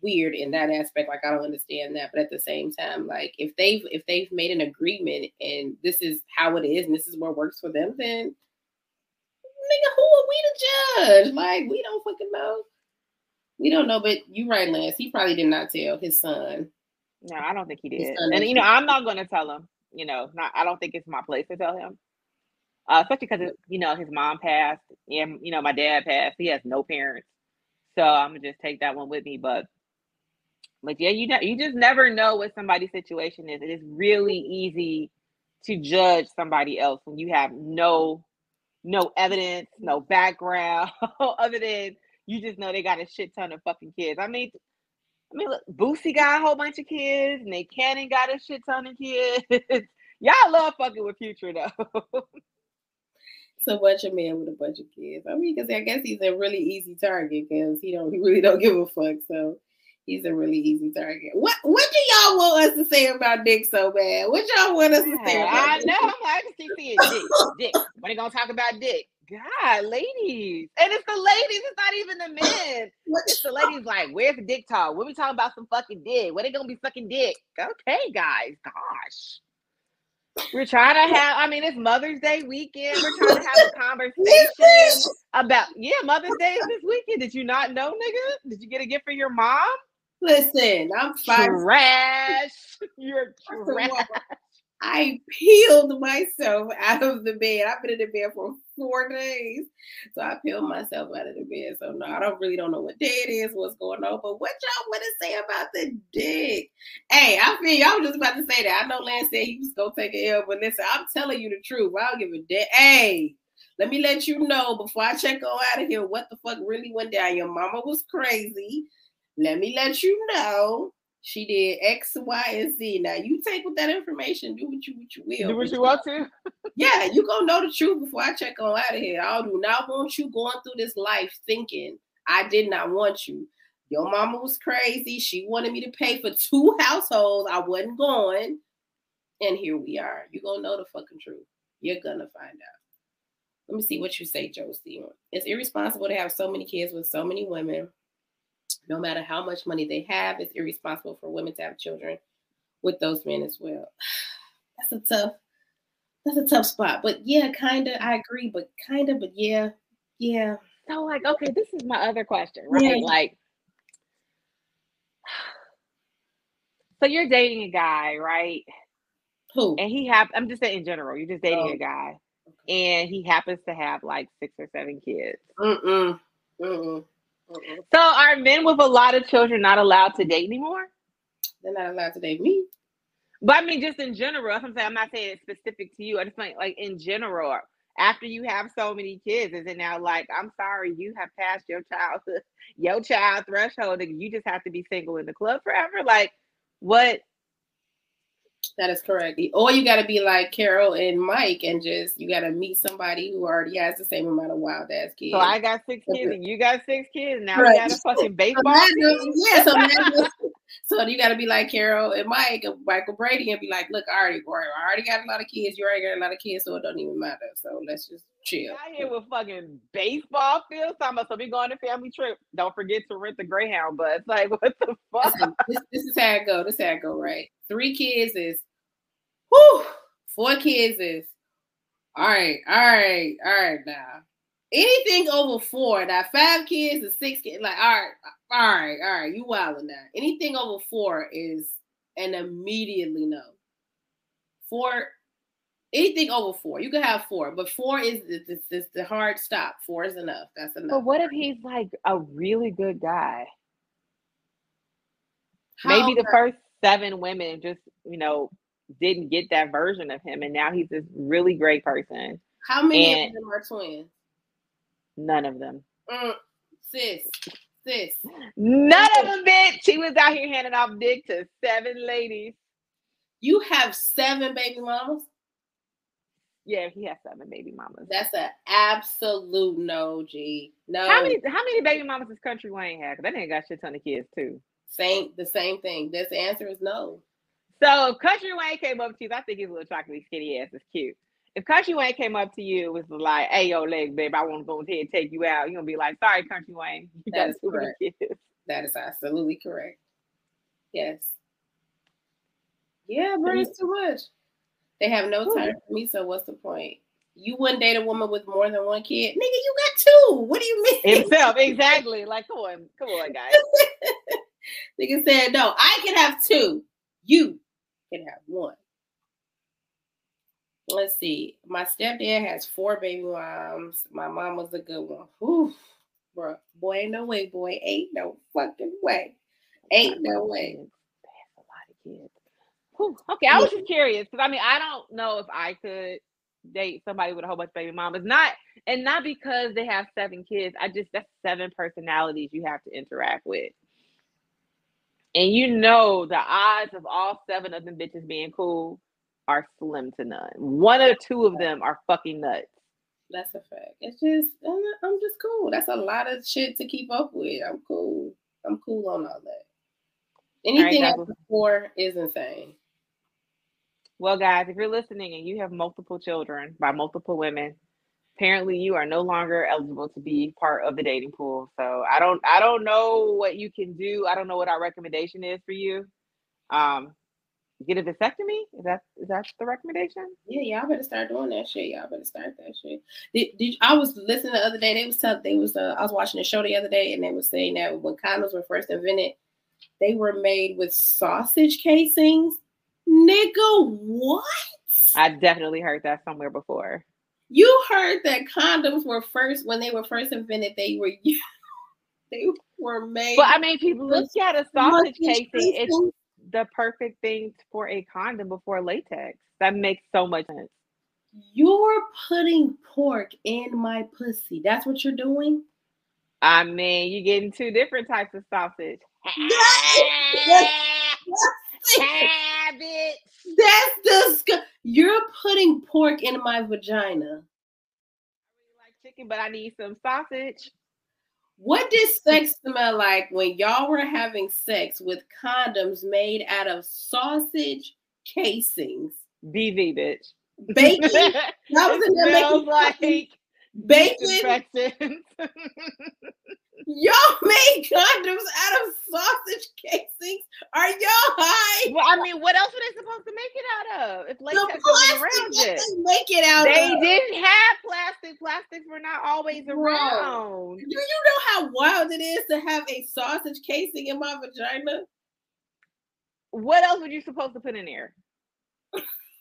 A: weird in that aspect. Like I don't understand that, but at the same time, like if they've if they've made an agreement and this is how it is and this is what works for them, then nigga, who are we to judge? Like we don't fucking know. We don't know, but you're right, Lance. He probably did not tell his son.
B: No, I don't think he did. And you know, I'm not going to tell him. You know, not. I don't think it's my place to tell him. Uh, especially because you know his mom passed, and you know my dad passed. He has no parents, so I'm gonna just take that one with me. But but yeah, you know, you just never know what somebody's situation is. It is really easy to judge somebody else when you have no no evidence, no background, other than you just know they got a shit ton of fucking kids. I mean, I mean, look, Boosie got a whole bunch of kids. and Nick Cannon got a shit ton of kids. Y'all love fucking with Future though.
A: it's a bunch of men with a bunch of kids. I mean, because I guess he's a really easy target because he don't he really don't give a fuck. So He's a really easy target. What What do y'all want us to say about Dick so bad? What y'all want us to say about
B: I Dick? know. I'm like, keep seeing Dick. Dick. When are gonna talk about Dick? God, ladies. And it's the ladies, it's not even the men. it's the ladies like, where's the dick talk? When we talking about some fucking dick? When they gonna be fucking dick? Okay, guys. Gosh. We're trying to have, I mean, it's Mother's Day weekend. We're trying to have a conversation about, yeah, Mother's Day is this weekend. Did you not know, nigga? Did you get a gift for your mom?
A: Listen, I'm fine.
B: Trash. You're trash.
A: I peeled myself out of the bed. I've been in the bed for four days. So I peeled myself out of the bed. So no, I don't really don't know what day it is, what's going on. But what y'all want to say about the dick? Hey, I feel y'all was just about to say that. I know Lance said he was gonna take a L, but listen, I'm telling you the truth. I don't give a damn. Hey, let me let you know before I check on out of here what the fuck really went down. Your mama was crazy. Let me let you know she did X, Y, and Z. Now you take with that information, do what you what you will.
B: Do what you want to.
A: yeah, you gonna know the truth before I check on out of here. I do not want you going through this life thinking I did not want you. Your mama was crazy. She wanted me to pay for two households. I wasn't going. And here we are. You're gonna know the fucking truth. You're gonna find out. Let me see what you say, Josie. It's irresponsible to have so many kids with so many women no matter how much money they have, it's irresponsible for women to have children with those men as well. That's a tough, that's a tough spot. But yeah, kind of, I agree, but kind of, but yeah, yeah.
B: So like, okay, this is my other question, right? Yeah. Like, so you're dating a guy, right?
A: Who?
B: And he have I'm just saying in general, you're just dating oh, a guy. and he happens to have like six or seven kids.
A: Mm-mm. Mm-mm.
B: So are men with a lot of children not allowed to date anymore?
A: They're not allowed to date me.
B: But I mean, just in general, I'm saying I'm not saying it's specific to you. I just mean like in general, after you have so many kids, is it now like I'm sorry, you have passed your childhood, your child threshold, and you just have to be single in the club forever? Like, what
A: that is correct. Or you got to be like Carol and Mike and just, you got to meet somebody who already has the same amount of wild ass kids.
B: So I got six kids and you got six kids. Now right. we got a fucking baseball.
A: So yeah, so, so you got to be like Carol and Mike and Michael Brady and be like, look, I already, I already got a lot of kids. You already got a lot of kids, so it don't even matter. So let's just chill.
B: Out here with fucking baseball fields. Talking about so we going to family trip. Don't forget to rent the Greyhound bus. Like what the fuck?
A: Listen, this, this is how it go. This is how it go. Right. Three kids is, whoo. Four kids is, all right, all right, all right. Now, anything over four. Now, five kids or six kids. Like, all right, all right, all right. You wilding now. Anything over four is an immediately no. Four anything over four. You can have four, but four is this is the hard stop. Four is enough. That's enough.
B: But what if he's like a really good guy? How Maybe the first seven women just, you know, didn't get that version of him, and now he's this really great person.
A: How many of them are twins?
B: None of them.
A: Mm, sis, sis.
B: None of them, bitch. She was out here handing off dick to seven ladies.
A: You have seven baby mamas?
B: Yeah, he has seven baby mamas.
A: That's an absolute no, G. No.
B: How many how many baby mamas does Country Wayne have? Because That ain't got shit ton of kids too.
A: Same the same thing. This answer is no.
B: So if Country Wayne came up to you, I think his little chocolate skinny ass is cute. If Country Wayne came up to you was like, "Hey, yo, leg, babe, I want to go ahead and take you out," you're gonna be like, "Sorry, Country Wayne, you
A: that got too correct. many kids." That is absolutely correct. Yes. Yeah, but it's too much. They have no time for me, so what's the point? You wouldn't date a woman with more than one kid, nigga. You got two. What do you mean?
B: Himself, exactly. Like, come on, come on, guys.
A: nigga said, no, I can have two. You can have one. Let's see. My stepdad has four baby moms. My mom was a good one. Whew, bro. Boy, ain't no way, boy. Ain't no fucking way. Ain't no way.
B: That's a lot of kids. Whew. Okay, I was just curious because I mean I don't know if I could date somebody with a whole bunch of baby mamas. Not and not because they have seven kids. I just that's seven personalities you have to interact with. And you know the odds of all seven of them bitches being cool are slim to none. One or two of them are fucking nuts.
A: That's a fact. It's just I'm just cool. That's a lot of shit to keep up with. I'm cool. I'm cool on all that. Anything right, four is insane.
B: Well, guys, if you're listening and you have multiple children by multiple women, apparently you are no longer eligible to be part of the dating pool. So I don't I don't know what you can do. I don't know what our recommendation is for you. Um get a vasectomy? Is that is that the recommendation?
A: Yeah, y'all better start doing that shit. Y'all better start that shit. Did, did I was listening the other day. They was telling they was uh, I was watching a show the other day, and they was saying that when condoms were first invented, they were made with sausage casings Nigga, what?
B: I definitely heard that somewhere before.
A: You heard that condoms were first when they were first invented. They were they were made.
B: But I mean, people look at a sausage casing. It's the perfect thing for a condom before latex. That makes so much sense.
A: You're putting pork in my pussy. That's what you're doing.
B: I mean, you're getting two different types of sausage.
A: Habit. That's disgusting. You're putting pork in my vagina. I
B: like chicken, but I need some sausage.
A: What did sex smell like when y'all were having sex with condoms made out of sausage casings?
B: BV, bitch.
A: Bacon. that was in there making like bacon. Y'all made condoms out of sausage casings. Are y'all high?
B: Well, I mean, what else were they supposed to make it out of? If latex was around it,
A: make it out.
B: They of. didn't have plastic. Plastics were not always around.
A: Do you know how wild it is to have a sausage casing in my vagina?
B: What else were you supposed to put in there?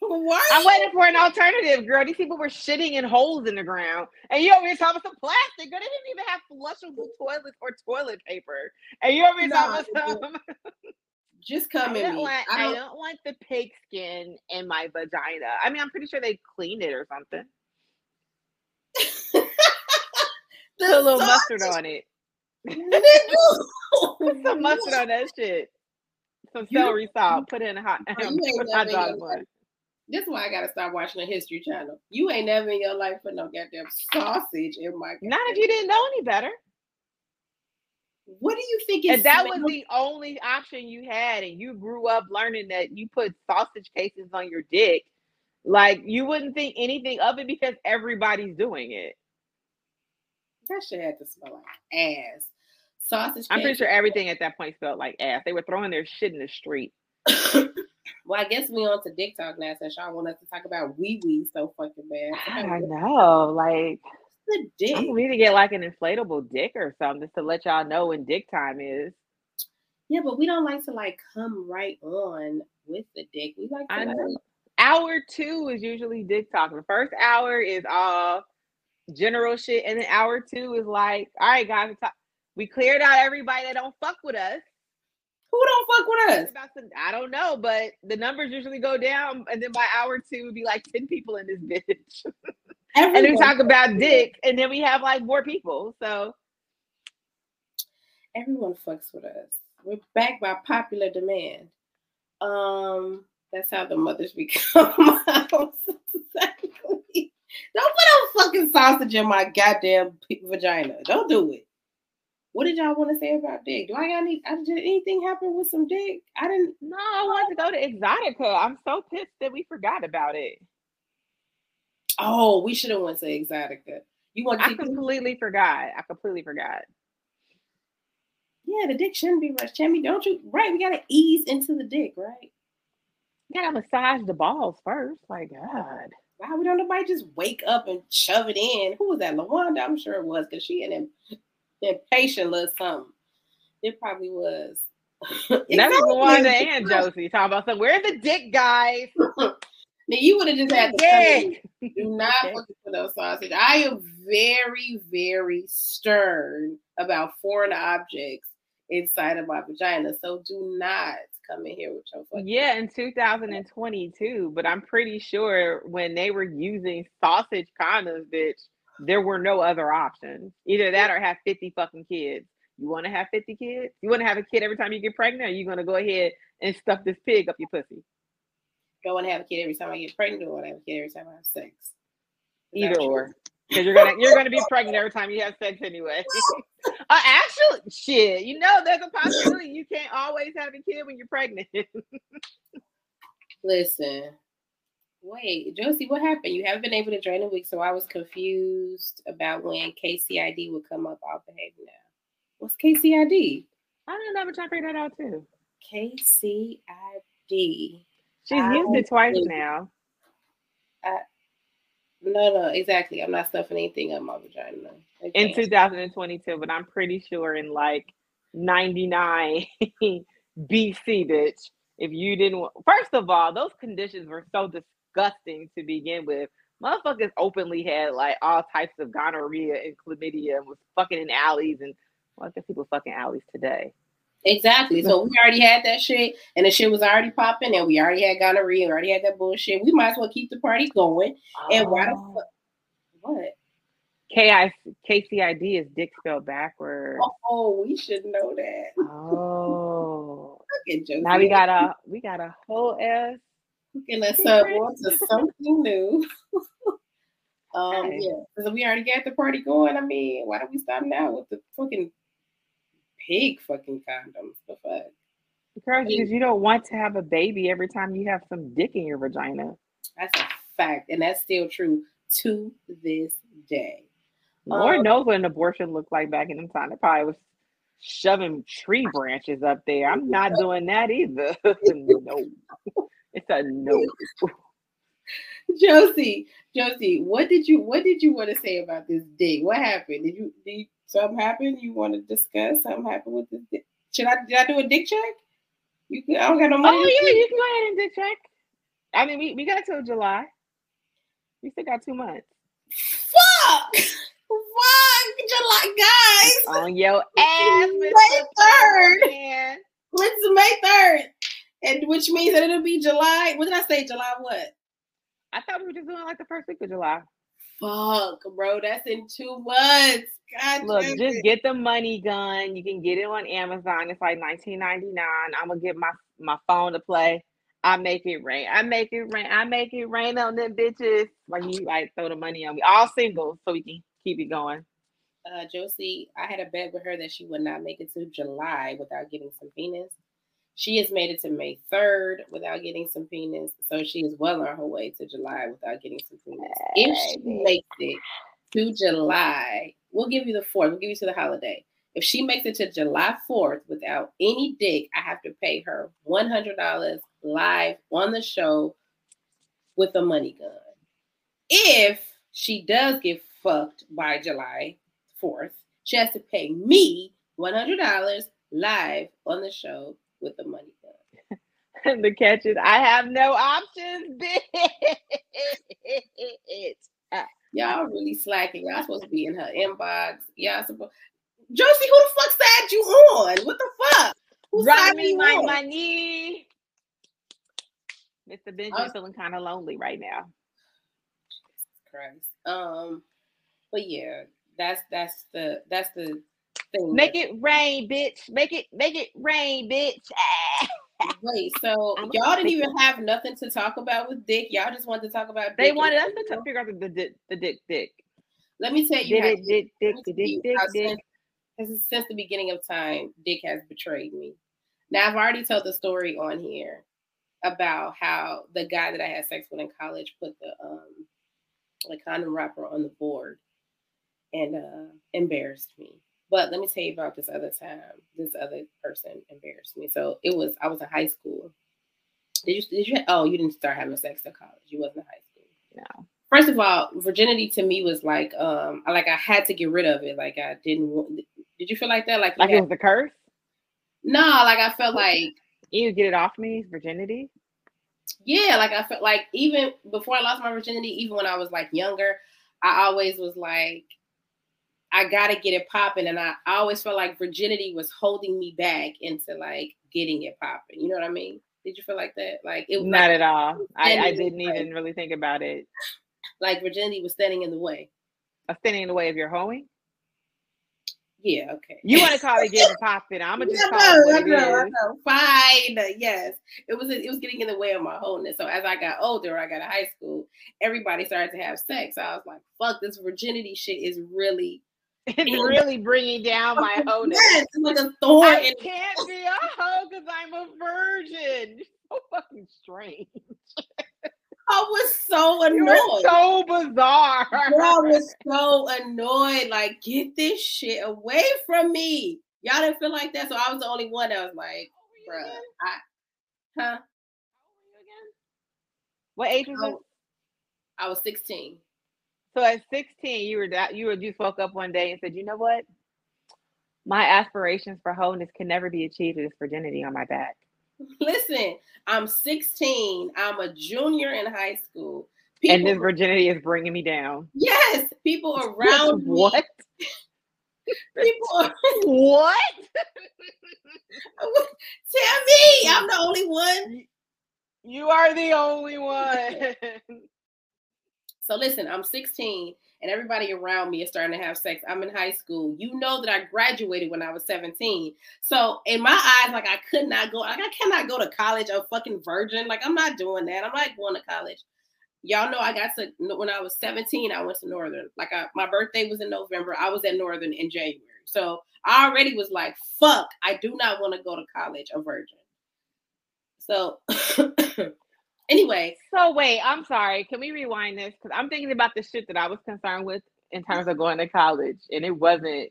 A: Why?
B: I'm waiting for an alternative, girl. These people were shitting in holes in the ground, and you over here talking some plastic. Girl, they didn't even have flushable toilets or toilet paper, and you over here
A: Nah,
B: talking some.
A: Just
B: I
A: come at
B: don't,
A: me.
B: want,
A: I
B: I
A: don't,
B: don't want the pig skin in my vagina. I mean, I'm pretty sure they cleaned it or something.
A: the
B: Put a little mustard on it. Put some mustard on that shit. Some celery salt. Put it in a hot, put hot dog bun.
A: This is why I gotta stop watching the History Channel. You ain't never in your life put no goddamn sausage in my.
B: Not if you didn't know any better.
A: What do you think is?
B: And that was the only option you had, and you grew up learning that you put sausage cases on your dick. Like you wouldn't think anything of it because everybody's doing it.
A: that shit had to smell like ass. Sausage.
B: I'm pretty sure everything at that point smelled like ass. They were throwing their shit in the street.
A: well, I guess we on to dick talk now. Since y'all want us to talk about wee wee so fucking bad.
B: I know, like
A: the dick.
B: I need to get like an inflatable dick or something just to let y'all know when dick time is.
A: Yeah, but we don't like to like come right on with the dick. We like to
B: I
A: like.
B: Hour two is usually dick talk. The first hour is all general shit, and then hour two is like, all right, guys, we, we cleared out everybody that don't fuck with us.
A: Who don't fuck with us?
B: I don't know, but the numbers usually go down, and then by hour two, be like ten people in this bitch, and we talk about dick, and then we have like more people. So
A: everyone fucks with us. We're backed by popular demand. Um, that's how the mothers become exactly. Don't put no fucking sausage in my goddamn vagina. Don't do it. What did y'all want to say about dick? Do I got any? I- Did anything happen with some dick? I didn't.
B: no, I want to go to Exotica. I'm so pissed that we forgot about it.
A: Oh, we should have went to Exotica. You want to
B: I completely forgot. I completely forgot.
A: Yeah, the dick shouldn't be rushed. Chammy, don't you? Right, we gotta ease into the dick, right?
B: You gotta massage the balls first. Like God.
A: Why we don't nobody just wake up and shove it in? Who was that? Lawanda? I'm sure it was because she and im- impatient little something. It probably was.
B: That's
A: Exactly.
B: Wanda and Josie talking about some. Where's the dick, guys?
A: Now you would have just had to
B: Dick.
A: do not fucking put no sausage. I am very, very stern about foreign objects inside of my vagina. So do not come in here with your fucking
B: Yeah, in 2022, but I'm pretty sure when they were using sausage condoms, bitch, there were no other options. Either that or have 50 fucking kids. You want to have 50 kids? You want to have a kid every time you get pregnant? Or you going to go ahead and stuff this pig up your pussy?
A: go and have a kid every time I get pregnant or I have a kid every time I have sex. Is
B: Either or. Because you're gonna you're gonna be pregnant every time you have sex anyway. uh, actually, shit, you know there's a possibility you can't always have a kid when you're pregnant.
A: Listen. Wait, Josie, what happened? You haven't been able to join the week, so I was confused about when KCID would come up. I'll behave now. What's KCID?
B: I don't know. I'm trying to figure that out too.
A: KCID.
B: She's
A: I
B: used it twice
A: think-
B: now.
A: No, no, exactly. I'm not stuffing anything up my vagina.
B: in 2022, but I'm pretty sure in like 99 BC, bitch. If you didn't, first of all, those conditions were so disgusting to begin with. Motherfuckers openly had like all types of gonorrhea and chlamydia and was fucking in alleys and well, I guess people fucking alleys today.
A: Exactly. So we already had that shit, and the shit was already popping, and we already had gonorrhea, we already had that bullshit. We might as well keep the party going. And why the
B: Oh.
A: fuck? What?
B: KI, KCID is dick spelled backwards.
A: Oh, we should know that.
B: Oh,
A: Look at Josie.
B: now we got a we got a whole ass
A: hooking us up onto something new. um, yeah, because we already got the party going. I mean, why don't we stop now with the fucking pig fucking condoms? The fuck?
B: Because you don't want to have a baby every time you have some dick in your vagina.
A: That's a fact, and that's still true to this day.
B: Lord
A: Um,
B: knows what an abortion looked like back in them time. It probably was shoving tree branches up there. I'm not doing that either. no. It's a no.
A: Josie, Josie, what did you what did you want to say about this dick? What happened? Did you did something happen? You want to discuss something happened with this dick? Should I did I do a dick check? You could, I don't got no money.
B: Oh yeah, you can go ahead and dick check. I mean, we, we got till July. We still got two months.
A: Fuck! Fuck! July, guys!
B: On your ass,
A: May 3rd! It's May 3rd. And which means that it'll be July. What did I say? July what?
B: I thought we were just doing like the first week of July.
A: Fuck, bro. That's in two months. God
B: Look, just it. get the money gun. You can get it on Amazon. It's like 19.99. I'm gonna get my my phone to play. I make it rain. I make it rain. I make it rain on them bitches. Like you like throw the money on me. All single so we can keep it going.
A: Uh Josie, I had a bet with her that she would not make it to July without getting some penis. She has made it to May 3rd without getting some penis. So she is well on her way to July without getting some penis. If she makes it to July, we'll give you the 4th. We'll give you to the holiday. If she makes it to July 4th without any dick, I have to pay her $100 live on the show with a money gun. If she does get fucked by July 4th, she has to pay me $100 live on the show with the money
B: gun. the catch is I have no options,
A: bitch. Y'all really slacking. Y'all supposed to be in her inbox. Y'all supposed Josie, who the fuck said you on? What the fuck?
B: Who Run me my on? money. Mr. Benjamin feeling kind of lonely right now.
A: Jesus Christ. Um, but yeah, that's that's the that's the thing.
B: Make it rain, bitch. Make it make it rain, bitch.
A: Wait, so y'all didn't even have nothing to talk about with Dick. Y'all just wanted to talk about.
B: They wanted us to figure out the, the, the Dick Dick.
A: Let me tell you, Dick Dick Dick Dick Dick Dick. Since, since the beginning of time, Dick has betrayed me. Now I've already told the story on here about how the guy that I had sex with in college put the um the condom wrapper on the board and uh embarrassed me. But let me tell you about this other time. This other person embarrassed me. So it was I was in high school. Did you did you oh you didn't start having sex in college? You wasn't in high school.
B: No.
A: First of all, virginity to me was like um like I had to get rid of it. Like I didn't want. Did you feel like that? Like
B: like had, it was a curse?
A: No, like I felt like
B: you get it off me virginity.
A: Yeah, like I felt like even before I lost my virginity, even when I was like younger, I always was like I gotta get it popping. And I, always felt like virginity was holding me back into like getting it popping. You know what I mean? Did you feel like that? Like
B: it was not like, at all. I, I didn't even really think about it.
A: Like virginity was standing in the way.
B: Uh, standing in the way of your hoeing?
A: Yeah, okay.
B: You want to call it getting popping? I'm gonna just call it what I know.
A: Fine. Yes, it was. It was getting in the way of my wholeness. So as I got older, I got to high school. Everybody started to have sex. So I was like, "Fuck, this virginity shit is really
B: it's really bringing down my wholeness.
A: Yes, like a thorn.
B: I can't be a hoe because I'm a virgin. So fucking strange.
A: I was so annoyed.
B: so bizarre. I
A: was so annoyed. Like, get this shit away from me. Y'all didn't feel like that, so I was the only one that was like, "Bruh, I, huh?"
B: What age was it?
A: I was 16.
B: So at 16, you were that you were you spoke up one day and said, you know what? My aspirations for wholeness can never be achieved with this virginity on my back.
A: Listen, I'm 16. I'm a junior in high school.
B: People, and this virginity is bringing me down.
A: Yes, people around me.
B: what?
A: Me, people are,
B: what?
A: Tell me, I'm the only one.
B: You are the only one.
A: So listen, I'm 16 and everybody around me is starting to have sex. I'm in high school. You know that I graduated when I was 17. So in my eyes, like I could not go, like I cannot go to college a fucking virgin. Like I'm not doing that. I'm not going to college. Y'all know I got to when I was 17, I went to Northern. Like I, my birthday was in November. I was at Northern in January. So I already was like, fuck, I do not want to go to college a virgin. So Anyway.
B: So wait, I'm sorry. Can we rewind this? Because I'm thinking about the shit that I was concerned with in terms of going to college, and it wasn't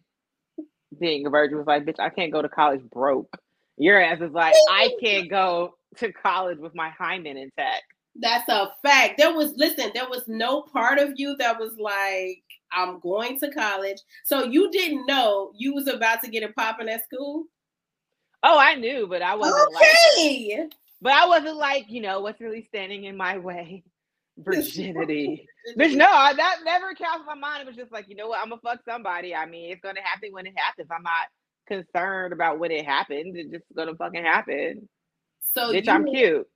B: being a virgin. It was like, bitch, I can't go to college broke. Your ass is like, I can't go to college with my hymen intact.
A: That's a fact. There was listen, there was no part of you that was like, I'm going to college. So you didn't know you was about to get it popping at school?
B: Oh, I knew, but I wasn't
A: okay.
B: like But I wasn't like, you know, what's really standing in my way? Virginity. Bitch, no, I, that never crossed my mind. It was just like, you know what? I'm gonna fuck somebody. I mean, it's gonna happen when it happens. I'm not concerned about when it happens. It's just gonna fucking happen. So bitch, you, I'm cute.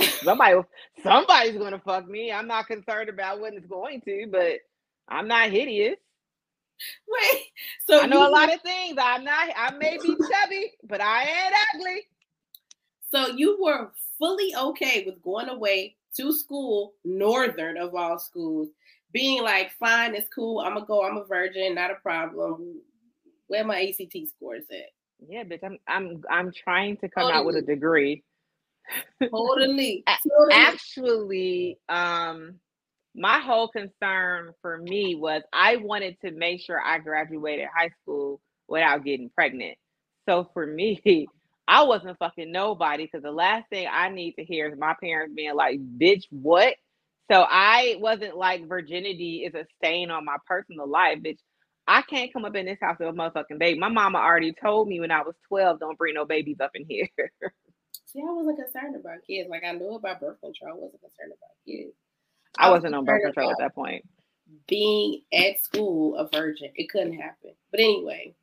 B: somebody somebody's gonna fuck me. I'm not concerned about when it's going to, but I'm not hideous.
A: Wait, so
B: I know you, a lot of things. I'm not. I may be chubby, but I ain't ugly.
A: So you were fully okay with going away to school, northern of all schools, being like, "Fine, it's cool. I'm gonna go. I'm a virgin, not a problem." Where my ACT scores at?
B: Yeah, bitch. I'm I'm I'm trying to come totally. out with a degree.
A: Totally.
B: totally. Actually, um, my whole concern for me was I wanted to make sure I graduated high school without getting pregnant. So for me, I wasn't fucking nobody because the last thing I need to hear is my parents being like, bitch, what? So I wasn't like virginity is a stain on my personal life, bitch. I can't come up in this house with a motherfucking baby. My mama already told me when I was 12, don't bring no babies up in here.
A: See, I wasn't concerned about kids. Like I knew about birth control. I wasn't concerned about kids.
B: I wasn't on birth control at that point.
A: Being at school a virgin, it couldn't happen. But anyway,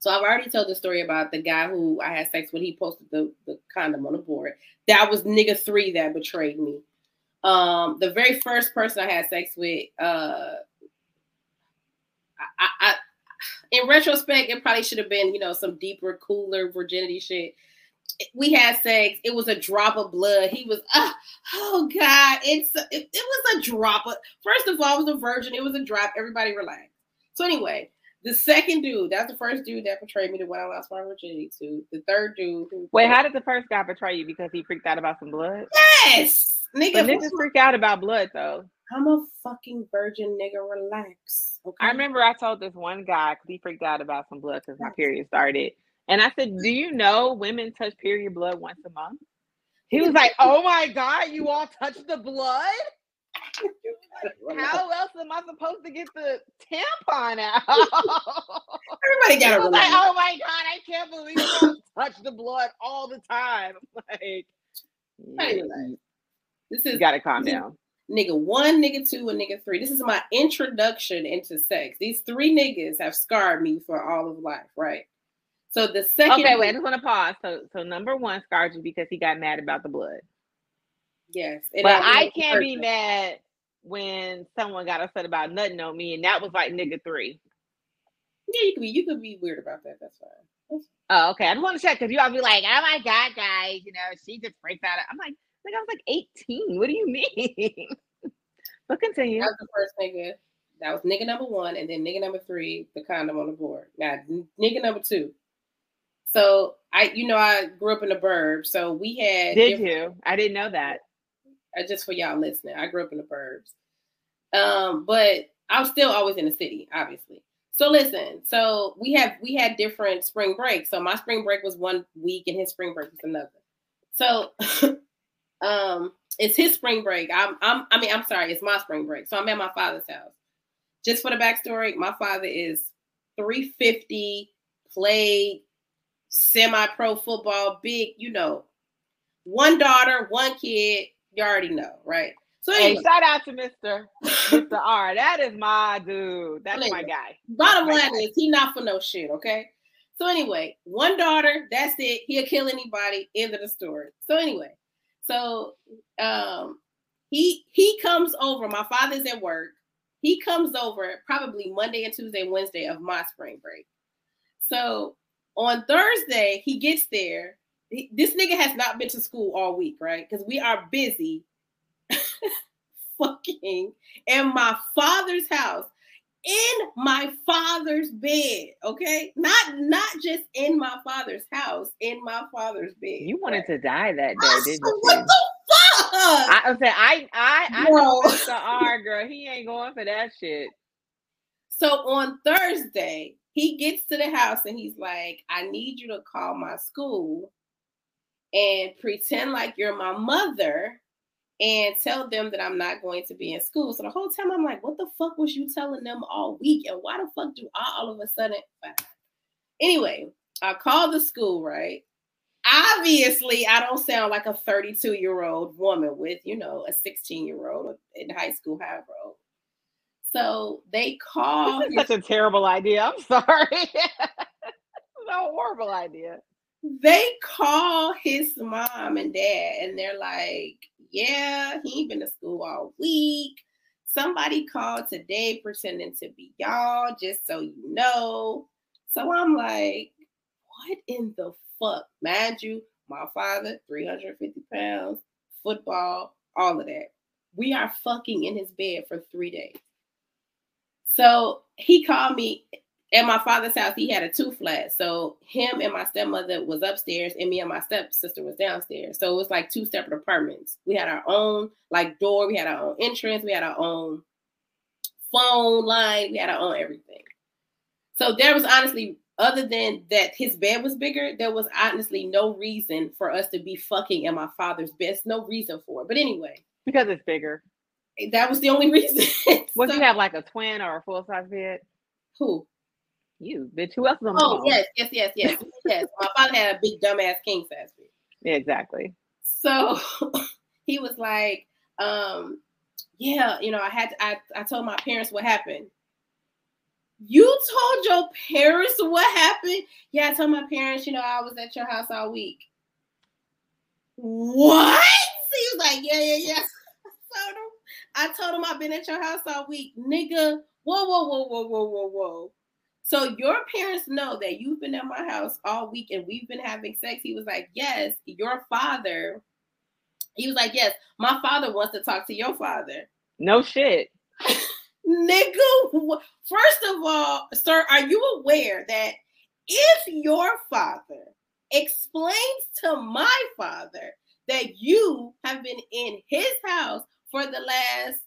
A: so I've already told the story about the guy who I had sex with. He posted the, the condom on the board. That was nigga three that betrayed me. Um, the very first person I had sex with, uh, I, I, in retrospect, it probably should have been, you know, some deeper, cooler virginity shit we had sex. It was a drop of blood. He was, uh, oh God, it's it, it was a drop of. First of all, I was a virgin. It was a drop. Everybody relax. So anyway, the second dude, that's the first dude that betrayed me to when I lost my virginity to. The third dude. Who,
B: Wait, how did the first guy betray you? Because he freaked out about some blood?
A: Yes,
B: nigga. But niggas freak out about blood though.
A: I'm a fucking virgin, nigga. Relax.
B: Okay. I remember I told this one guy because he freaked out about some blood because my period started and I said, Do you know women touch period blood once a month? He was like, Oh my God, you all touch the blood? How else am I supposed to get the tampon out?
A: Everybody got it.
B: Like, oh my god, I can't believe you touch the blood all the time. Like,
A: yeah. this is
B: you gotta calm down.
A: Nigga one, nigga two, and nigga three. This is my introduction into sex. These three niggas have scarred me for all of life, right? So the second.
B: Okay, wait. I just want to pause. So, so number one scarred you because he got mad about the blood.
A: Yes,
B: but I can't person. be mad when someone got upset about nothing on me, and that was like nigga three.
A: Yeah, you could be. You could be weird about that. That's fine. That's
B: fine. Oh, okay. I just want to check because you all be like, "Oh my god, guys, you know, she just freaked out." I'm like, like I was like 18. What do you mean? but continue.
A: That was the first nigga. That was nigga number one, and then nigga number three, the condom on the board. Now, nigga number two, so I, you know, I grew up in the burbs. So we had.
B: Did you? I didn't know that.
A: Just for y'all listening, I grew up in the burbs. Um, but I was still always in the city, obviously. So listen, so we have we had different spring breaks. So my spring break was one week, and his spring break was another. So, um, it's his spring break. I'm, I'm, I mean, I'm sorry, it's my spring break. So I'm at my father's house. Just for the backstory, my father is 350, played semi-pro football, big, you know, one daughter, one kid. You already know, right?
B: So anyway, hey, shout out to Mr. Mr. R. That is my dude. That's my guy.
A: Bottom line is he not for no shit, okay? So anyway, one daughter, that's it. He'll kill anybody. End of the story. So anyway, so um he he comes over. My father's at work. He comes over probably Monday and Tuesday, Wednesday of my spring break. So on Thursday, he gets there. He, this nigga has not been to school all week, right? Because we are busy fucking in my father's house, in my father's bed. Okay, not not just in my father's house, in my father's bed.
B: You wanted right? to die that day,
A: I
B: didn't you?
A: What the fuck?
B: I, I said, I I I no. know Mr. R, girl. He ain't going for that shit.
A: So on Thursday, he gets to the house and he's like, I need you to call my school and pretend like you're my mother and tell them that I'm not going to be in school. So the whole time I'm like, what the fuck was you telling them all week? And why the fuck do I all of a sudden? Anyway, I called the school, right? obviously I don't sound like a 32 year old woman with, you know, a 16 year old in high school, however old. So they call.
B: This is such a terrible idea. I'm sorry. it's a horrible idea.
A: They call his mom and dad, and they're like, "Yeah, he been to school all week. Somebody called today pretending to be y'all, just so you know." So I'm like, "What in the fuck?" Mind you, my father, 350 pounds, football, all of that. We are fucking in his bed for three days. So he called me at my father's house. He had a two flat. So him and my stepmother was upstairs, and me and my stepsister was downstairs. So it was like two separate apartments. We had our own like door. We had our own entrance. We had our own phone line. We had our own everything. So there was honestly, other than that, his bed was bigger. There was honestly no reason for us to be fucking in my father's bed. No reason for it. But anyway,
B: because it's bigger.
A: That was the only reason.
B: So, you have like a twin or a full size bed?
A: Who?
B: You, bitch. Who else is on
A: the Oh, yes, yes, yes, yes, yes. My father had a big dumbass king size bed.
B: Yeah, exactly.
A: So he was like, um, yeah, you know, I had to, I, I told my parents what happened. You told your parents what happened? Yeah, I told my parents, you know, I was at your house all week. What? He was like, yeah, yeah, yeah. I told him, I told him I've been at your house all week. Nigga, whoa, whoa, whoa, whoa, whoa, whoa, whoa. So your parents know that you've been at my house all week and we've been having sex. He was like, Yes, your father. He was like, Yes, my father wants to talk to your father.
B: No shit.
A: Nigga, first of all, sir, are you aware that if your father explains to my father that you have been in his house for the last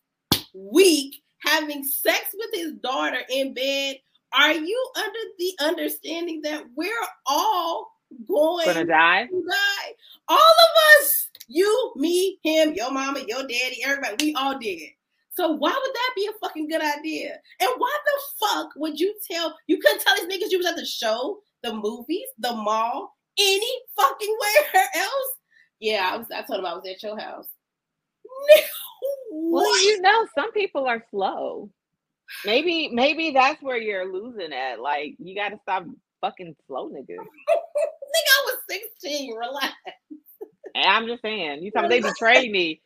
A: week having sex with his daughter in bed, are you under the understanding that we're all going
B: Gonna die?
A: to die? All of us, you, me, him, your mama, your daddy, everybody, we all did. So why would that be a fucking good idea? And why the fuck would you tell you couldn't tell these niggas you was at the show, the movies, the mall, any fucking where else? Yeah, I was I told him I was at your house.
B: well, you know, some people are slow. Maybe, maybe that's where you're losing at. Like, you got to stop fucking slow niggas. Nigga,
A: I was 16. Relax.
B: And I'm just saying, you me they betrayed me.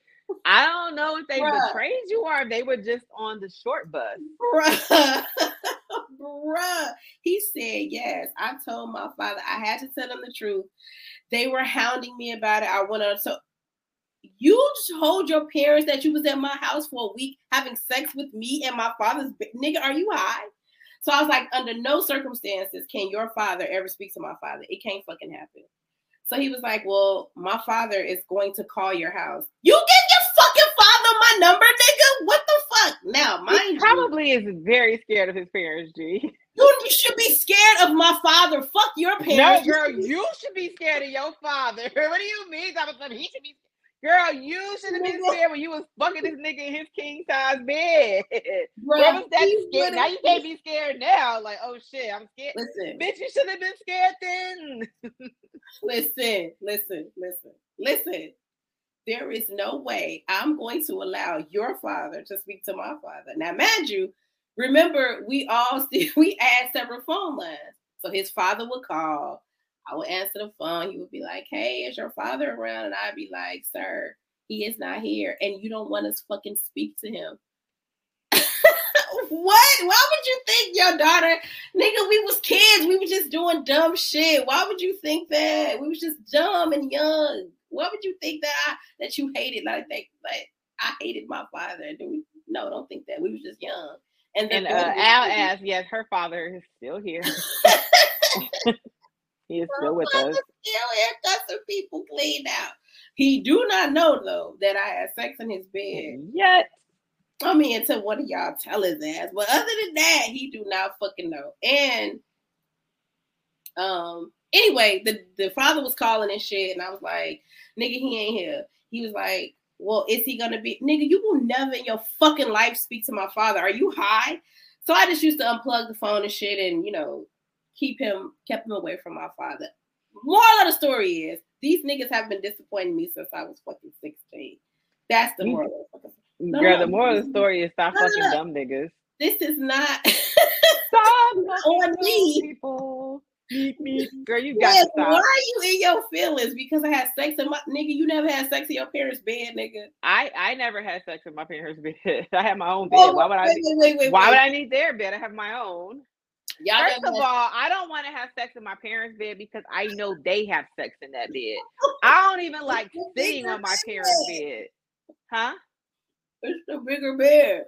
B: I don't know if they Bruh. betrayed you or if they were just on the short bus.
A: Bruh. Bruh. He said, Yes. I told my father I had to tell him the truth. They were hounding me about it. I went on so you told your parents that you was at my house for a week having sex with me and my father's nigga. Are you high? So I was like, under no circumstances can your father ever speak to my father. It can't fucking happen. So he was like, Well, my father is going to call your house. You give your fucking father my number, nigga. What the fuck? Now, mind he
B: probably you, is very scared of his parents, G.
A: You, you should be scared of my father. Fuck your parents.
B: No, girl, you should be scared of your father. What do you mean? He should be Girl, you should have been scared when you was fucking this nigga in his king size bed. Bro, was that scared? Now you can't be scared now. Like, oh shit, I'm scared. Listen, bitch, you should have been scared then.
A: listen, listen, listen, listen. There is no way I'm going to allow your father to speak to my father. Now, mind you, remember we all still we had separate phone lines. So his father would call, I would answer the phone. He would be like, Hey, is your father around? And I'd be like, Sir, he is not here. And you don't want us fucking speak to him. what? Why would you think your daughter, nigga, we was kids. We were just doing dumb shit. Why would you think that? We was just dumb and young. Why would you think that I, that you hated like that? Like I hated my father. Do we? No, don't think that. We was just young.
B: And, and uh, Al asked, yes, her father is still here. He is still with us.
A: Still here, got some people cleaned out. He do not know though that I had sex in his bed
B: yet.
A: I mean, until one of y'all tell his ass. But other than that, he do not fucking know. And um, anyway, the the father was calling and shit, and I was like, nigga, he ain't here. He was like, well, is he gonna be nigga? You will never in your fucking life speak to my father. Are you high? So I just used to unplug the phone and shit, and you know, keep him kept him away from my father. moral of the story is these niggas have been disappointing me since I was fucking 16. That's the mm-hmm. moral.
B: No, Girl, no, the moral of the story is stop no, fucking no. dumb niggas.
A: This is not
B: stop on me. People. Me. Girl, you got yes, to stop.
A: Why are you in your feelings? Because I had sex in my nigga. You never had sex in your parents' bed, nigga.
B: I I never had sex in my parents' bed. I had my own oh, bed. Oh, why would I? Wait, wait, wait, why would I need their bed? I have my own. Y'all First of all, I don't want to have sex in my parents' bed because I know they have sex in that bed. I don't even like sitting on my parents' bed. Huh?
A: It's the bigger bed.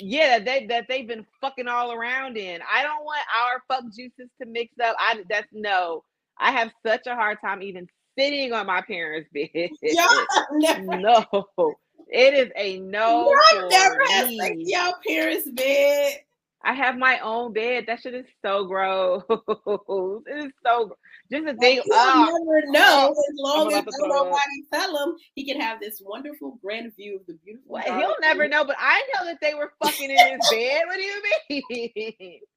B: Yeah, they that they've been fucking all around in. I don't want our fuck juices to mix up. I that's no. I have such a hard time even sitting on my parents' bed. no, it is a no.
A: Y'all never had sex y'all parents' bed.
B: I have my own bed. That shit is so gross. it is so just a thing.
A: Oh, never know as long as nobody tell him he can have this wonderful grand view of the beautiful.
B: Well, he'll never know, but I know that they were fucking in his bed. What do you mean?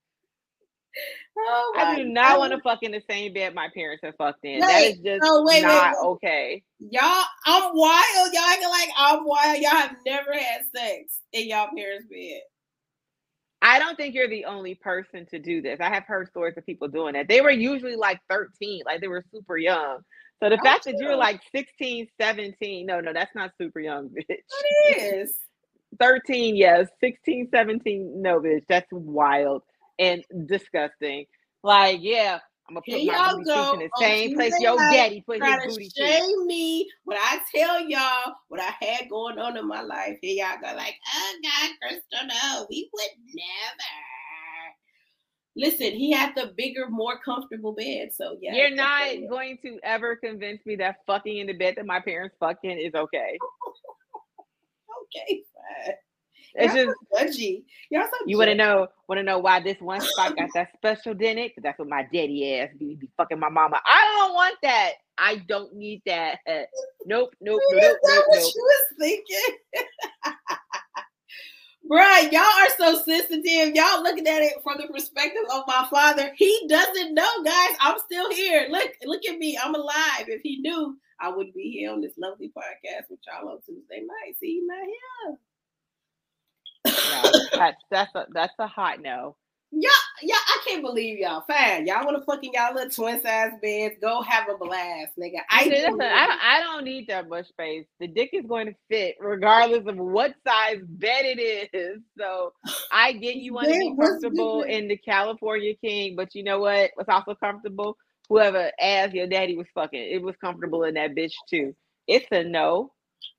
B: Oh I do not want to fuck in the same bed my parents have fucked in. Wait, that is just no, wait, not wait, okay.
A: Y'all, I'm wild. Y'all acting like I'm wild. Y'all have never had sex in y'all parents' bed.
B: I don't think you're the only person to do this. I have heard stories of people doing that. They were usually like 13, like they were super young. So the oh, fact that you're like 16, 17, no, no, that's not super young, bitch.
A: It is.
B: 13, yes. 16, 17, no, bitch. That's wild and disgusting. Like, yeah, I'm gonna put Here my booty go. in the oh, same place your daddy put his booty
A: shame me when I tell y'all what I had going on in my life. Here y'all go like, oh God, Crystal, no, we would never. Listen, he had the bigger, more comfortable bed. So yeah,
B: you're not going to ever convince me that fucking in the bed that my parents fucking is okay.
A: okay, fine.
B: It's just judgy. Y'all so you want to know want to know why this one spot got that special it? Because that's what my daddy ass be, be fucking my mama. I don't want that. I don't need that. Nope, nope, nope, nope,
A: nope. What you was thinking? Right, y'all are so sensitive. Y'all looking at it from the perspective of my father. He doesn't know, guys. I'm still here. Look, look at me. I'm alive. If he knew, I would be here on this lovely podcast with y'all on Tuesday night. See, he's not here
B: no, that's that's a that's a hot no.
A: Yeah, yeah, I can't believe y'all. Fine, y'all want to fucking y'all little twin size beds? Go have a blast, nigga.
B: I listen, I don't, I don't need that much space. The dick is going to fit regardless of what size bed it is. So I get you want to be comfortable in the California King, but you know what? What's also comfortable? Whoever asked your daddy was fucking, it was comfortable in that bitch too. It's a no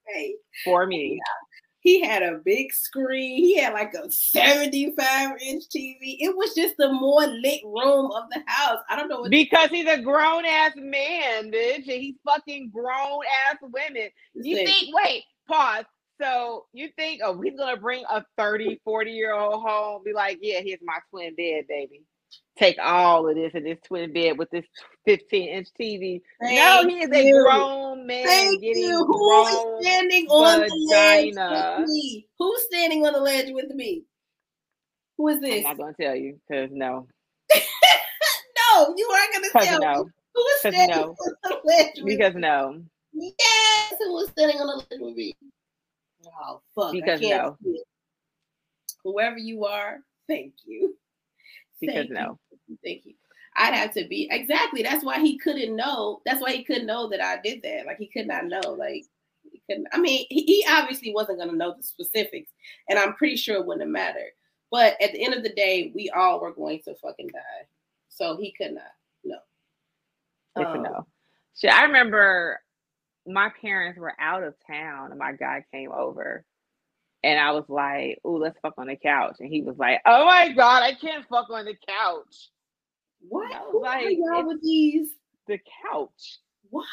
B: hey. for me. Yeah.
A: He had a big screen. He had like a 75 inch TV. It was just the more lit room of the house. I don't know
B: what because he's a grown ass man, bitch. he's fucking grown ass women. You think, wait, pause. So you think, oh, he's gonna bring a 30, 40 year old home, be like, yeah, here's my twin bed, baby take all of this in this twin bed with this 15 inch TV. Thank no, he is a grown man Thank getting you. Who is standing on the ledge with
A: me? Who's standing on the ledge with me? Who is this?
B: I'm not gonna tell you because no.
A: no, you aren't gonna tell no. me. Who is standing no. on the ledge
B: Because me? no.
A: Yes, who is standing on the ledge with me? Oh fuck.
B: Because no.
A: Whoever you are, thank you.
B: Because thank no.
A: You. Thank you. I'd have to be exactly. That's why he couldn't know. That's why he couldn't know that I did that. Like he could not know. Like he couldn't. I mean, he, he obviously wasn't going to know the specifics, and I'm pretty sure it wouldn't have mattered. But at the end of the day, we all were going to fucking die. So he could not know.
B: Um, know. So I remember my parents were out of town, and my guy came over and I was like, "Ooh, let's fuck on the couch." And he was like, "Oh my god, I can't fuck on the couch."
A: What? I was like, y'all with these?
B: The couch.
A: Why?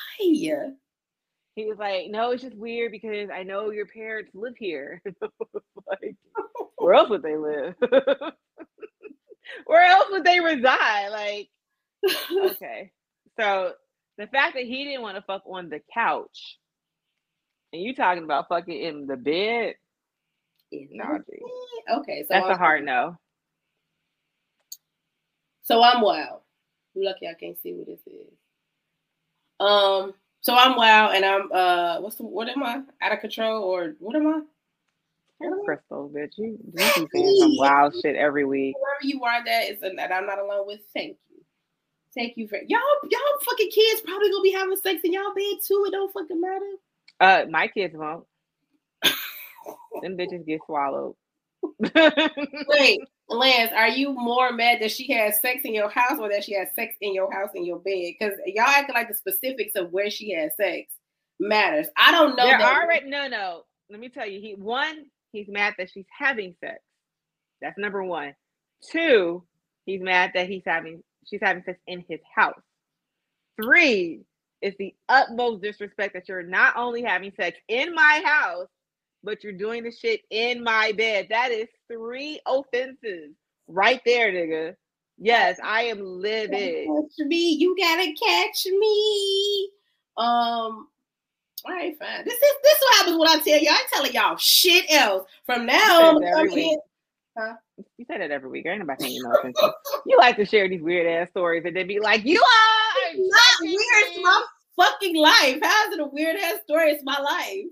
B: He was like, "No, it's just weird because I know your parents live here. like, where else would they live? where else would they reside? Like, okay." So the fact that he didn't want to fuck on the couch, and you talking about fucking in the bed,
A: Okay, so
B: that's I'm, a hard no.
A: So I'm wild. Lucky I can't see what this is. Um, so I'm wild and I'm uh what's the what am I? Out of control or what am I?
B: Crystal, bitch. You, you keep saying some wild shit every week.
A: Whoever you are that is that I'm not alone with, thank you. Thank you for y'all, y'all fucking kids probably gonna be having sex in y'all bed too. It don't fucking matter.
B: Uh my kids won't. Them bitches get swallowed.
A: Wait, Lance, are you more mad that she has sex in your house or that she has sex in your house in your bed? Because y'all acting like the specifics of where she has sex matters. I don't know.
B: They're already no, no. Let me tell you, he one, he's mad that she's having sex. That's number one. Two, he's mad that he's having she's having sex in his house. Three, it's the utmost disrespect that you're not only having sex in my house, but you're doing the shit in my bed. That is three offenses right there, nigga. Yes, I am livid.
A: Catch me, you gotta catch me. Um, all right, fine. This is this is what happens when I tell y'all. I'm telling y'all shit else. From now on.
B: Huh? You say that every week. I ain't about paying no attention. you like to share these weird ass stories and then be like, "You are
A: not weird. It's my fucking life. How's it a weird ass story? It's my life."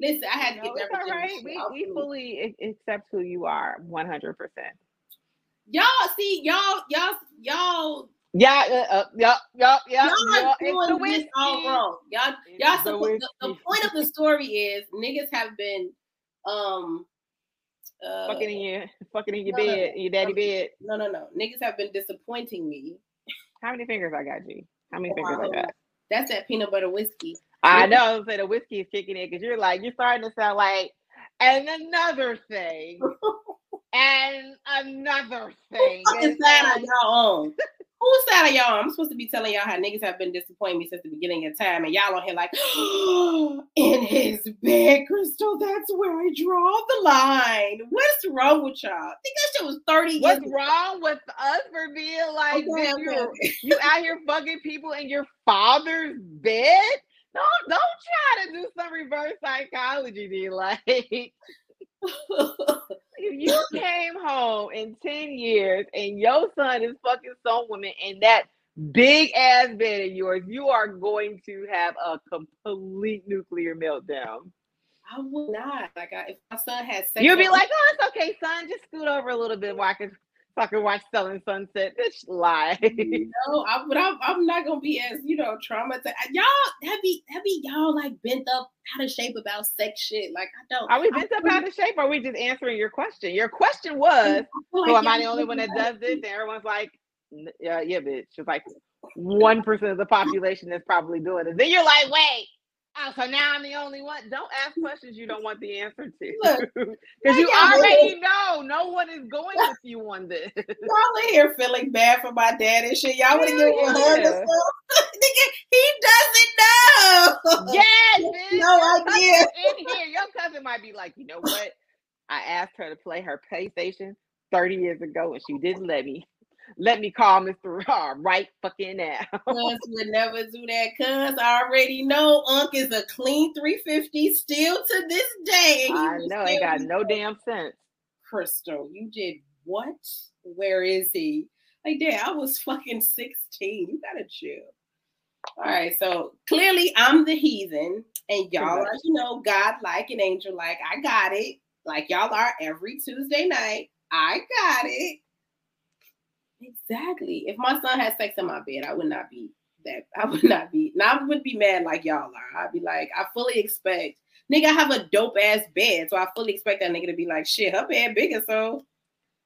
A: Listen, I had to no, get that. All right.
B: We, we fully accept who you are, one hundred percent.
A: Y'all see, y'all, y'all, y'all.
B: Yeah, uh, uh, yeah, yeah, yeah.
A: Y'all doing this all wrong. Y'all, y'all. The, the, the point of the story is niggas have been, um,
B: uh, fucking in your fucking in your no, bed, no, your daddy
A: no,
B: bed.
A: No, no, no. Niggas have been disappointing me.
B: How many fingers I got, G? How many fingers I got?
A: That's that peanut butter whiskey.
B: I know. So the whiskey is kicking in because you're like you're starting to sound like, and another thing, and another thing.
A: Who's that on y'all own? Who's that on y'all? I'm supposed to be telling y'all how niggas have been disappointing me since the beginning of time, and y'all on here like, in his bed, Crystal. That's where I draw the line. What's wrong with y'all? I think that shit was 30
B: What's wrong with us for being like, okay, okay. you out here fucking people in your father's bed? Don't don't try to do some reverse psychology, D. Like if you came home in 10 years and your son is fucking some woman in that big ass bed of yours, you are going to have a complete nuclear meltdown.
A: I would not. Like, I, if my son has sex,
B: you'll be like, "Oh, it's okay, son. Just scoot over a little bit while I can fucking watch Selling Sunset. Bitch, lie.
A: no, I, but I'm, I'm not gonna be as you know traumatized. Y'all have be have be y'all like bent up out of shape about sex shit. Like I don't.
B: Are we bent up out of shape? Or are we just answering your question? Your question was, like, so am I the only one that does this? And everyone's like, yeah, yeah, bitch. It's like one percent of the population that's probably doing it. Then you're like, wait Oh, so now I'm the only one. Don't ask questions you don't want the answer to. Because you already know no one is going with you on this.
A: Y'all in here feeling bad for my dad and shit. Y'all want to give him a hug or something? He doesn't know.
B: Yes,
A: no idea.
B: In here, your cousin might be like, you know what? I asked her to play her PlayStation 30 years ago and she didn't let me. Let me call Mr. Raw right fucking now.
A: Cuz would never do that. Cuz I already know Unc is a clean 350 still to this day.
B: I know, ain't got no damn sense.
A: Crystal, you did what? Where is he? Like, dad, I was fucking 16. You gotta chill. All right, so clearly I'm the heathen, and y'all are, you know, God like and angel like. I got it. Like y'all are every Tuesday night. I got it. Exactly. If my son had sex in my bed, I would not be that. I would not be. Now I would be mad like y'all are. I'd be like, I fully expect. Nigga, I have a dope ass bed, so I fully expect that nigga to be like, shit, her bed bigger, so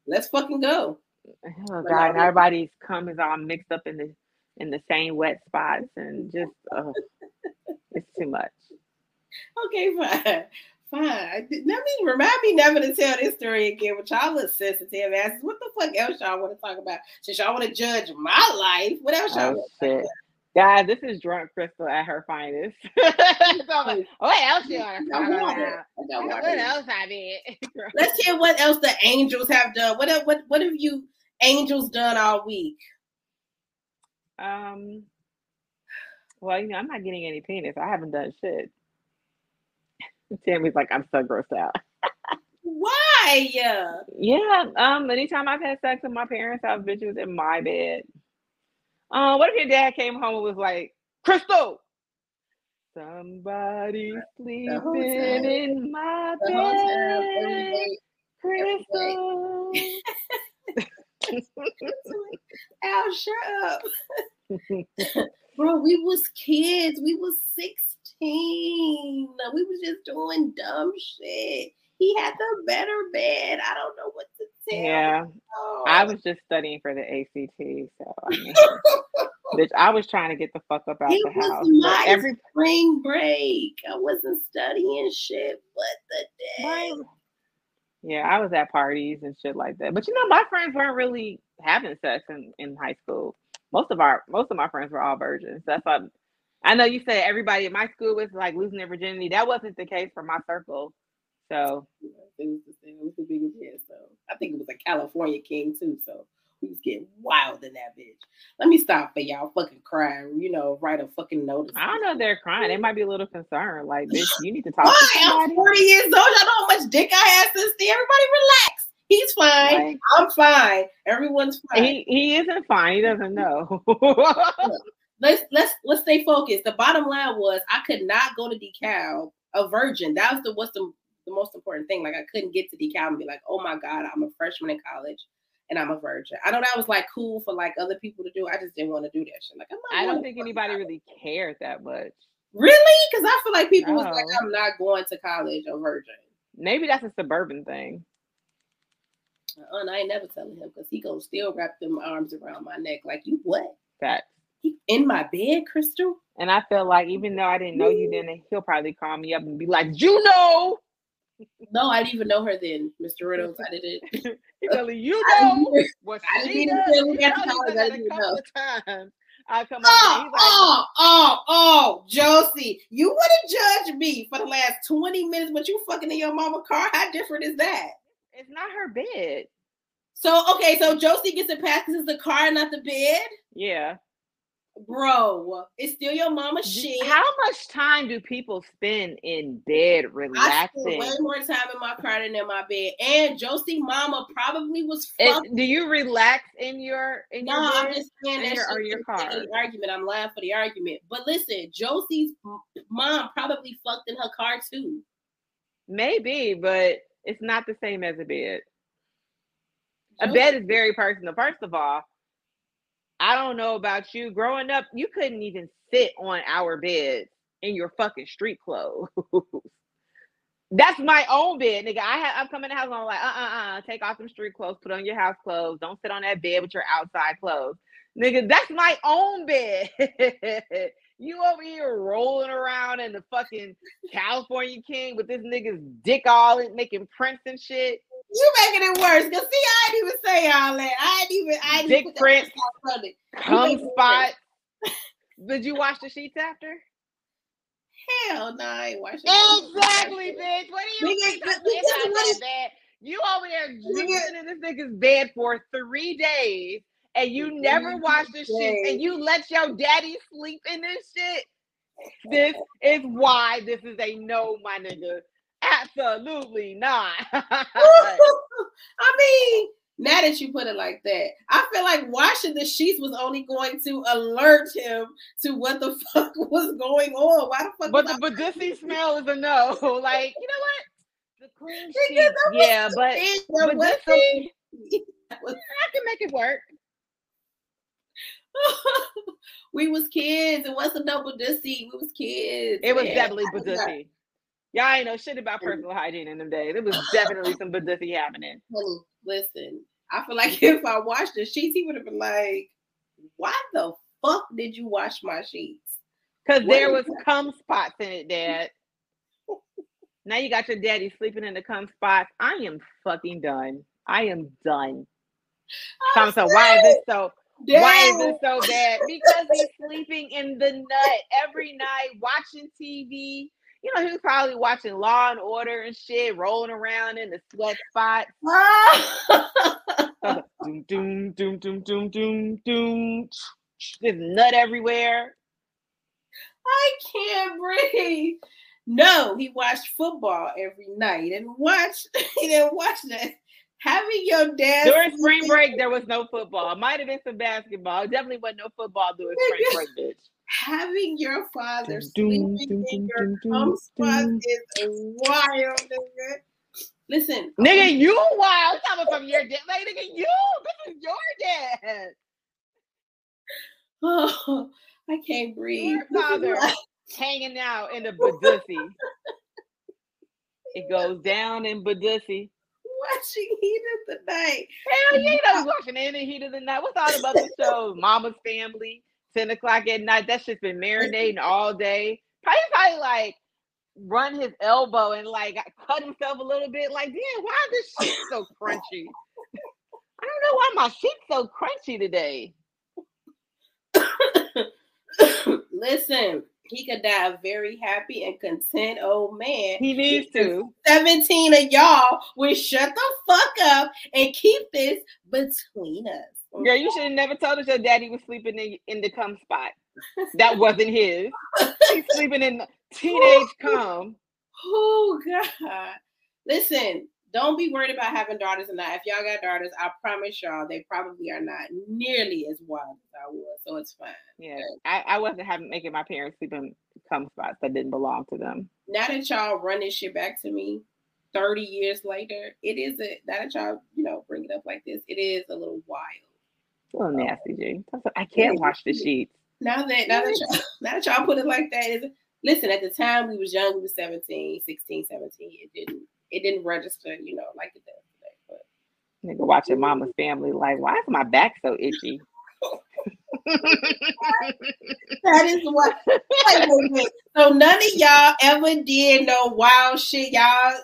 A: let's fucking go.
B: Oh God, and everybody's cum is all mixed up in the in the same wet spots, and just uh, it's too much.
A: Okay, fine fine. Let me remind me never to tell this story again. But y'all look sensitive asses. What the fuck else y'all want to talk about? Since y'all want to judge my life, what else y'all? Oh, shit.
B: Guys, this is drunk Crystal at her finest. so like, what else you want to talk about? What else I did?
A: Let's hear what else the angels have done. What what what have you angels done all week?
B: Um. Well, you know, I'm not getting any penis. I haven't done shit. Tammy's like, I'm so grossed out.
A: Why?
B: Yeah. Um. Anytime I've had sex with my parents, I've bitches in my bed. Uh, what if your dad came home and was like, Crystal. Somebody sleeping in my bed. Crystal.
A: Al, shut up. Bro, we was kids. We was 16. We was just doing dumb shit. He had the better bed. I don't know what to tell.
B: Yeah.
A: you.
B: I was just studying for the ACT, so I mean, bitch, I was trying to get the fuck up out
A: it
B: the
A: was
B: house.
A: my
B: every
A: spring break. I wasn't studying shit, but the day.
B: Right. Yeah, I was at parties and shit like that. But you know, my friends weren't really having sex in, in high school. Most of our most of my friends were all virgins. That's why I know you said everybody at my school was like losing their virginity. That wasn't the case for my circle. So
A: It was the same. It was the biggest hit. So I think it was a California king too. So we was getting wild in that bitch. Let me stop for y'all fucking crying. You know, write a fucking notice.
B: I don't know if they're crying. They might be a little concerned. Like, bitch, you need to talk
A: Why?
B: to
A: I'm
B: somebody.
A: 40 years old. Y'all know how much dick I had since then. Everybody relax. He's fine.
B: Like,
A: I'm fine. Everyone's fine.
B: he he isn't fine. He doesn't know.
A: Let's let's let's stay focused. The bottom line was I could not go to decal a virgin. That was the what's the the most important thing. Like I couldn't get to decal and be like, oh my god, I'm a freshman in college and I'm a virgin. I know that was like cool for like other people to do. I just didn't want to do that shit. Like I'm not
B: I don't think anybody
A: college.
B: really cared that much.
A: really because I feel like people was like, I'm not going to college a virgin.
B: Maybe that's a suburban thing.
A: Uh, and I ain't never telling him because he gonna still wrap them arms around my neck. Like you what?
B: That
A: He in my bed, Crystal?
B: And I feel like even though I didn't know you then, he'll probably call me up and be like, "You know."
A: No, I didn't even know her then, Mr. Reynolds. I didn't.
B: Telling you
A: I
B: know
A: didn't-
B: what
A: I didn't even
B: does.
A: feel we
B: He
A: got to
B: probably
A: college,
B: said
A: I
B: that
A: didn't
B: couple
A: know.
B: times. I come over
A: Oh,
B: he's like,
A: oh, oh, oh, oh Josie, you would have judged me for the last 20 minutes, but you fucking in your mama car. How different is that?
B: it's not her bed.
A: So, okay, so Josie gets a pass because it's the car, not the bed.
B: Yeah.
A: Bro, it's still your mama's shit.
B: How much time do people spend in bed relaxing?
A: way more time in my car than in my bed. And Josie mama probably was
B: do you relax in your in
A: No,
B: your
A: I'm just saying
B: in
A: that
B: your- or your
A: for the sake of
B: car?
A: the argument. I'm laughing for the argument. But listen, Josie's mom probably fucked in her car too.
B: Maybe, but it's not the same as a bed. A bed is very personal. First of all, I don't know about you. Growing up, you couldn't even sit on our bed in your fucking street clothes. That's my own bed, nigga. I have I'm coming to the house I'm like, uh uh uh, take off some street clothes, put on your house clothes. Don't sit on that bed with your outside clothes. Nigga, that's my own bed. you over here rolling around in the fucking California King with this nigga's dick all in making prints and shit.
A: You making it worse. Cause see, I didn't even say all that. I didn't even. I didn't
B: Dick print. cum spot. Did you wash the sheets after?
A: Hell no, I ain't watching.
B: Exactly, bitch. What do you
A: Nigga,
B: think?
A: but
B: I'm
A: because
B: saying
A: what
B: about
A: is-
B: that bed? You over there
A: Nigga.
B: juicing in this nigga's bed for three days, and you never wash the sheets, and you let your daddy sleep in this shit. This is why this is a no, my nigga. Absolutely not.
A: I mean, now that you put it like that, I feel like washing the sheets was only going to alert him to what the fuck was going on. Why the fuck?
B: but the
A: I-
B: smell is a no. Like, you know what? The clean sheets, yeah, but but
A: was
B: this
A: so-
B: thing-
A: That was-
B: I can make it work.
A: we was kids. It wasn't no Badussy. We was kids.
B: It was
A: man.
B: definitely
A: I was not-
B: Badussy. Y'all ain't know shit about personal hygiene in them days. It was definitely some Badussy happening.
A: Listen, I feel like if I washed the sheets, he would have been like, "Why the fuck did you wash my sheets?"
B: Cause there was cum spots in it, Dad. now you got your daddy sleeping in the cum spots. I am fucking done. I am done. Tom, so why is it so why is it so bad? Because he's sleeping in the nut every night, watching TV. You know, he was probably watching Law and Order and shit, rolling around in the sweat spot. Doom, doom, doom, doom, doom, doom, doom. There's nut everywhere.
A: I can't breathe. No, he watched football every night and watched. He didn't watch that. Having your dad
B: During spring break, there was no football. Might have been some basketball. Definitely wasn't no football during spring break, bitch.
A: Having your father sleeping in your cum spot is wild, nigga. Listen,
B: nigga, you wild coming from your dad. Like, nigga, you, this is your dad.
A: Oh, I can't breathe.
B: Your father hanging out in the Badussy. it goes down in Badussy.
A: Watching Heat of the Night.
B: Hell yeah, I was watching in the Heat of the Night. What's all about the show? Mama's Family, 10 o'clock at night. That shit's been marinating all day. Probably, probably like run his elbow and like cut himself a little bit. Like, damn, why is this shit so crunchy? I don't know why my shit's so crunchy today.
A: Listen, he could die a very happy and content old man.
B: He needs to.
A: 17 of y'all will shut the fuck up and keep this between us.
B: Girl, you should have never told us your daddy was sleeping in, in the cum spot. That wasn't his. He's sleeping in teenage cum.
A: Oh God. Listen, don't be worried about having daughters or not. If y'all got daughters, I promise y'all they probably are not nearly as wild as I was. So it's fine.
B: Yeah. I, I wasn't having making my parents sleep in cum spots that didn't belong to them.
A: Now that y'all run this shit back to me 30 years later, it is a now that y'all, you know, bring it up like this, it is a little wild.
B: A little oh. nasty, G. I can't wash the sheets.
A: Now that now that y'all now that y'all put it like that, is listen, at the time we was young, we was 17, 16, 17. It didn't it didn't register, you know, like it does today. But
B: nigga watching mama's family, like, why is my back so itchy?
A: that is what so none of y'all ever did no wild shit, y'all.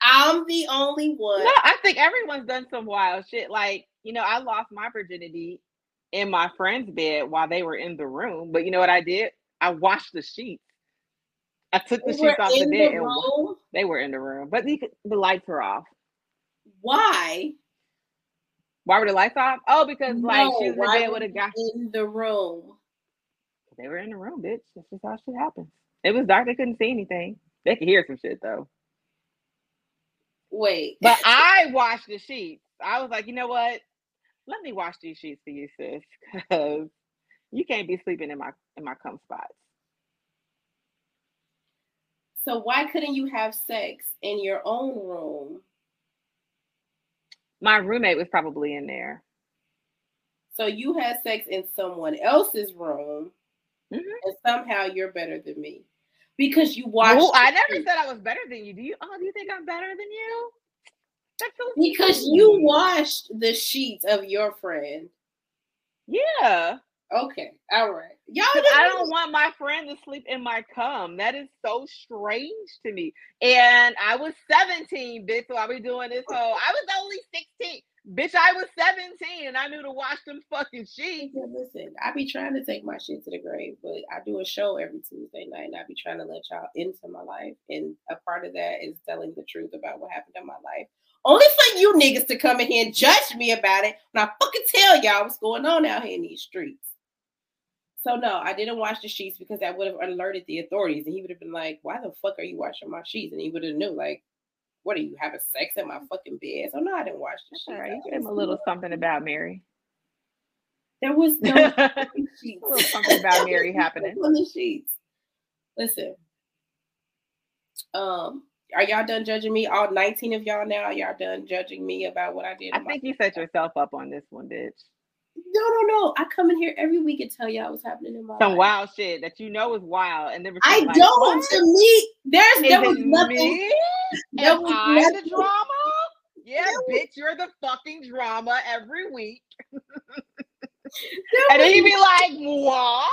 A: I'm the only one.
B: No, I think everyone's done some wild shit. Like, you know, I lost my virginity in my friend's bed while they were in the room. But you know what I did? I washed the sheets. I took the sheets off the bed the and they were in the room, but the, the lights were off.
A: Why?
B: Why were the lights off? Oh, because no, like she was in bed with a guy
A: in the room.
B: They were in the room, bitch. That's just how shit happens. It was dark. They couldn't see anything. They could hear some shit though.
A: Wait.
B: But I washed the sheets. I was like, you know what? Let me wash these sheets for you, sis, because you can't be sleeping in my in my cum spots.
A: So why couldn't you have sex in your own room?
B: My roommate was probably in there.
A: So you had sex in someone else's room, mm-hmm. and somehow you're better than me because you watched.
B: Well, I never said I was better than you. Do you? Oh, do you think I'm better than you?
A: Because you washed the sheets of your friend.
B: Yeah.
A: Okay. All right.
B: Y'all I don't want my friend to sleep in my cum. That is so strange to me. And I was 17, bitch. So I be doing this whole I was only 16. Bitch, I was 17 and I knew to wash them fucking sheets.
A: listen, I be trying to take my shit to the grave, but I do a show every Tuesday night and I be trying to let y'all into my life. And a part of that is telling the truth about what happened in my life. Only for you niggas to come in here and judge me about it when I fucking tell y'all what's going on out here in these streets. So no, I didn't wash the sheets because that would have alerted the authorities, and he would have been like, "Why the fuck are you washing my sheets?" And he would have knew, like, "What are you having sex in my fucking bed?" So no, I didn't wash the sheets.
B: All right, you gave him a little something about Mary.
A: There was no
B: sheets. a little something about Mary happening
A: on the sheets. Listen, um, are y'all done judging me? All 19 of y'all now, y'all done judging me about what I did.
B: I think you set yourself up on this one, bitch.
A: No, no, no. I come in here every week and tell y'all what's happening in my
B: Some
A: life.
B: wild shit that you know is wild. And then
A: I
B: like,
A: don't what? to me. There's there was nothing.
B: There was I nothing. the drama? Yeah, bitch, you're the fucking drama every week. and then he'd be like, what?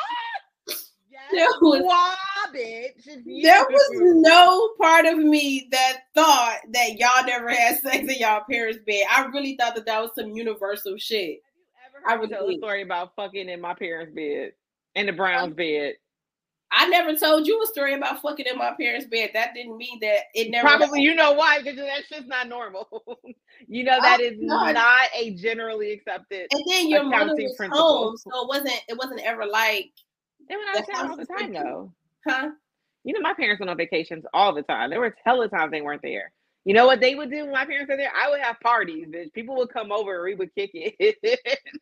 A: There was, there was no part of me that thought that y'all never had sex in y'all parents' bed. I really thought that that was some universal shit.
B: I would tell a story about fucking in my parents' bed, in the Browns bed.
A: I never told you a story about fucking in my parents' bed. That didn't mean that it never.
B: Probably, happened. you know why? Because that's just not normal. you know that oh, is not. not a generally accepted.
A: And then your mother was principle. home, so it wasn't. It wasn't ever like.
B: They went out of town all the time, though.
A: Huh?
B: You know, my parents went on vacations all the time. There were hella times they weren't there. You know what they would do when my parents are there? I would have parties, bitch. People would come over and we would kick it.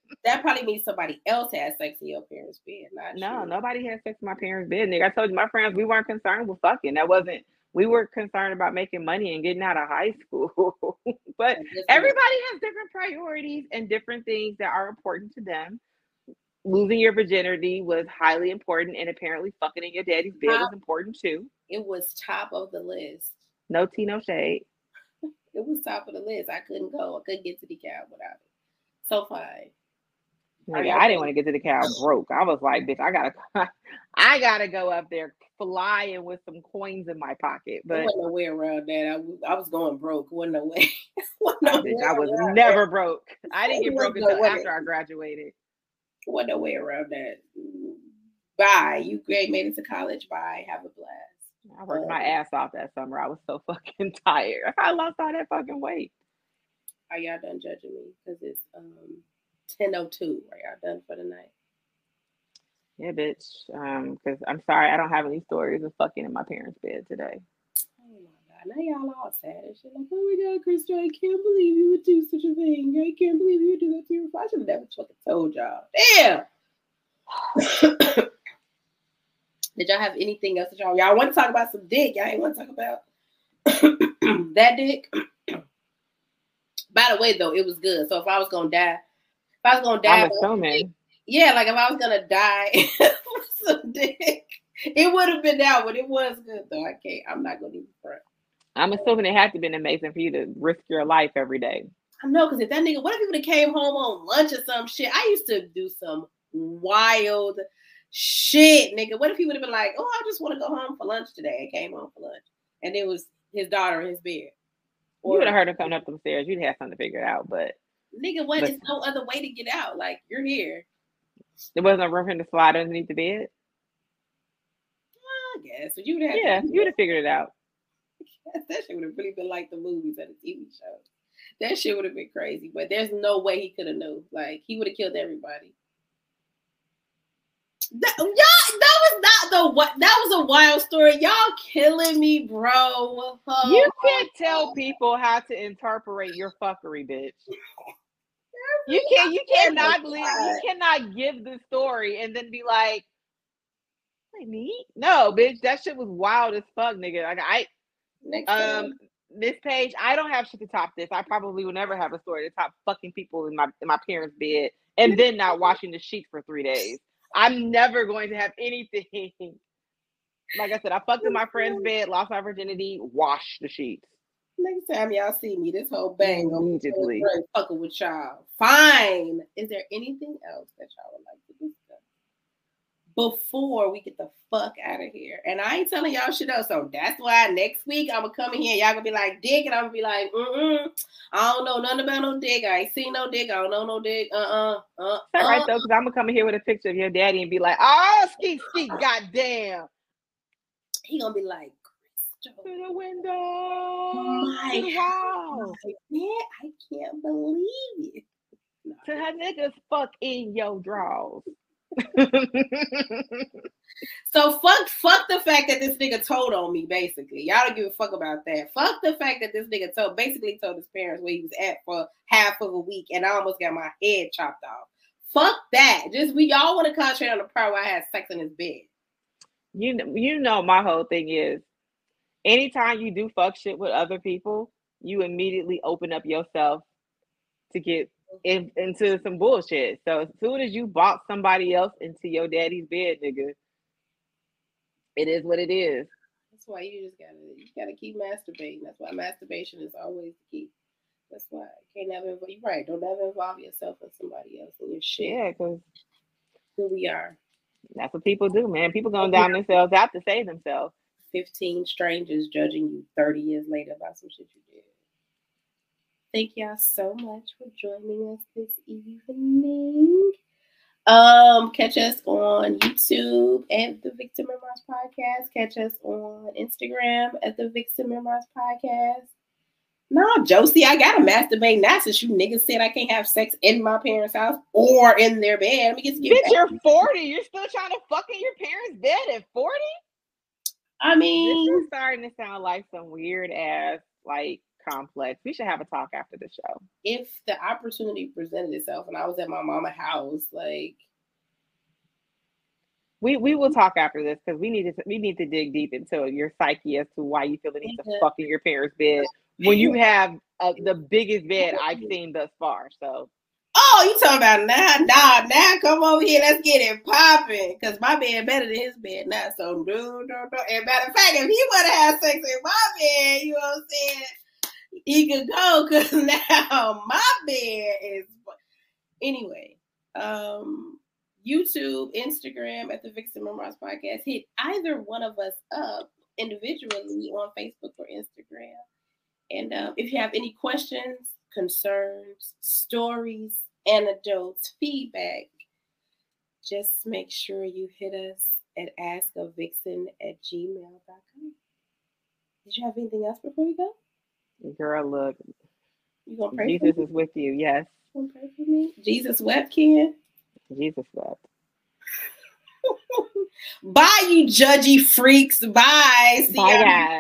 A: that probably means somebody else had sex in your parents' bed. Not
B: no, nobody had sex in my parents' bed, nigga. I told you my friends we weren't concerned with fucking. That wasn't we were concerned about making money and getting out of high school. but everybody has different priorities and different things that are important to them. Losing your virginity was highly important, and apparently fucking in your daddy's bed was important too.
A: It was top of the list.
B: No tea, no shade.
A: It was top of the list. I couldn't go. I couldn't get to the cow without it. So fine.
B: Yeah, I didn't want to get to the cow broke. I was like, bitch, I gotta, I gotta go up there flying with some coins in my pocket. But there
A: wasn't no way around that. I was, I was going broke. Wasn't no way.
B: wasn't no bitch, I was never that. broke. I didn't get broke until no after I graduated.
A: Wasn't no way around that. Bye. You great made it to college. Bye. Have a blast.
B: I worked my ass off that summer. I was so fucking tired. I lost all that fucking weight.
A: Are y'all done judging me? Because it's um 1002. Are y'all done for the night?
B: Yeah, bitch. Um, because I'm sorry, I don't have any stories of fucking in my parents' bed today.
A: Oh know y'all all sad and shit. Like, oh my god, Crystal, I can't believe you would do such a thing. I can't believe you would do that to your I should have never fucking told y'all. Damn. Did y'all have anything else that y'all y'all want to talk about some dick? Y'all ain't want to talk about that dick. By the way, though, it was good. So if I was gonna die, if I was gonna die, I'm assuming. Yeah, like if I was gonna die some dick, it would have been that, but it was good though. I can't. I'm not gonna even front.
B: I'm assuming it had to been amazing for you to risk your life every day.
A: I know, because if that nigga, what if he would have came home on lunch or some shit? I used to do some wild shit, nigga. What if he would have been like, oh, I just want to go home for lunch today and came home for lunch. And it was his daughter in his bed.
B: Or, you would have heard him coming up the stairs. You'd have something to figure it out. But
A: nigga, what? There's no other way to get out. Like you're here.
B: There wasn't a room for him to slide underneath the bed.
A: I guess. But you would have.
B: Yeah, you would have figured it out.
A: that shit would have really been like the movies and the TV shows. That shit would have been crazy. But there's no way he could have known. Like he would have killed everybody. That, y'all, that was not the what that was a wild story. Y'all killing me, bro. Oh,
B: you can't tell people how to interpret your fuckery, bitch. You can't. You cannot leave. You cannot give the story and then be like, "Wait, me? No, bitch. That shit was wild as fuck, nigga. Like I, Next um, Miss Page, I don't have shit to top this. I probably will never have a story to top fucking people in my in my parents' bed and then not washing the sheets for three days. I'm never going to have anything. Like I said, I fucked in my friend's bed, lost my virginity, wash the sheets.
A: Next time y'all see me, this whole bang immediately fucking with y'all. Fine. Is there anything else that y'all would like to discuss before we get the fuck out of here? And I ain't telling y'all shit else. So that's why next week I'm gonna come in here. And y'all gonna be like dick, and I'm gonna be like, mm mm. I don't know nothing about no dick. I ain't seen no dick. I don't know no dick. Uh uh uh.
B: uh right though, because I'm gonna come in here with a picture of your daddy and be like, oh, skeet skeet, goddamn.
A: He gonna be like,
B: to the window. My wall.
A: Yeah, I can't believe it.
B: No. To her niggas fuck in your drawers.
A: so fuck fuck the fact that this nigga told on me, basically. Y'all don't give a fuck about that. Fuck the fact that this nigga told basically told his parents where he was at for half of a week and I almost got my head chopped off. Fuck that. Just we y'all want to concentrate on the part where I had sex in his bed.
B: You know, you know my whole thing is anytime you do fuck shit with other people, you immediately open up yourself to get in, into some bullshit. So as soon as you bought somebody else into your daddy's bed, nigga, it is what it is.
A: That's why you just gotta you gotta keep masturbating. That's why masturbation is always the key. That's why you can't never. You're right. Don't ever involve yourself with somebody else in your shit.
B: Yeah, because
A: who we are.
B: That's what people do, man. People going down themselves out to save themselves.
A: 15 strangers judging you 30 years later about some shit you did. Thank y'all so much for joining us this evening. Um, catch us on YouTube at the Vixen Memoirs Podcast. Catch us on Instagram at the Vixen Memoirs Podcast. No, Josie, I gotta masturbate now since you niggas said I can't have sex in my parents' house or in their bed. Let me get,
B: get Bitch, you're 40. You're still trying to fuck in your parents' bed at 40?
A: I mean,
B: this is starting to sound like some weird ass like complex. We should have a talk after the show.
A: If the opportunity presented itself and I was at my mama house, like
B: we we will talk after this because we need to we need to dig deep into your psyche as to why you feel the need to fuck in your parents' bed when you have uh, the biggest bed I've seen thus far. So.
A: Oh, you talking about now? Nah, now come over here. Let's get it popping. Cause my bed better than his bed now. So do do do. And matter of fact, if he want to have sex in my bed, you know what I'm saying? He could go. Cause now my bed is. Anyway, um, YouTube, Instagram at the Vixen Memoirs Podcast. Hit either one of us up individually on Facebook or Instagram. And um, if you have any questions, concerns, stories, anecdotes, feedback, just make sure you hit us at askavixen at gmail.com. Did you have anything else before we go?
B: Girl, look.
A: You gonna pray
B: Jesus is with you, yes.
A: You gonna pray for me? Jesus wept, Ken.
B: Jesus wept.
A: Bye, you judgy freaks. Bye.
B: See Bye, guys.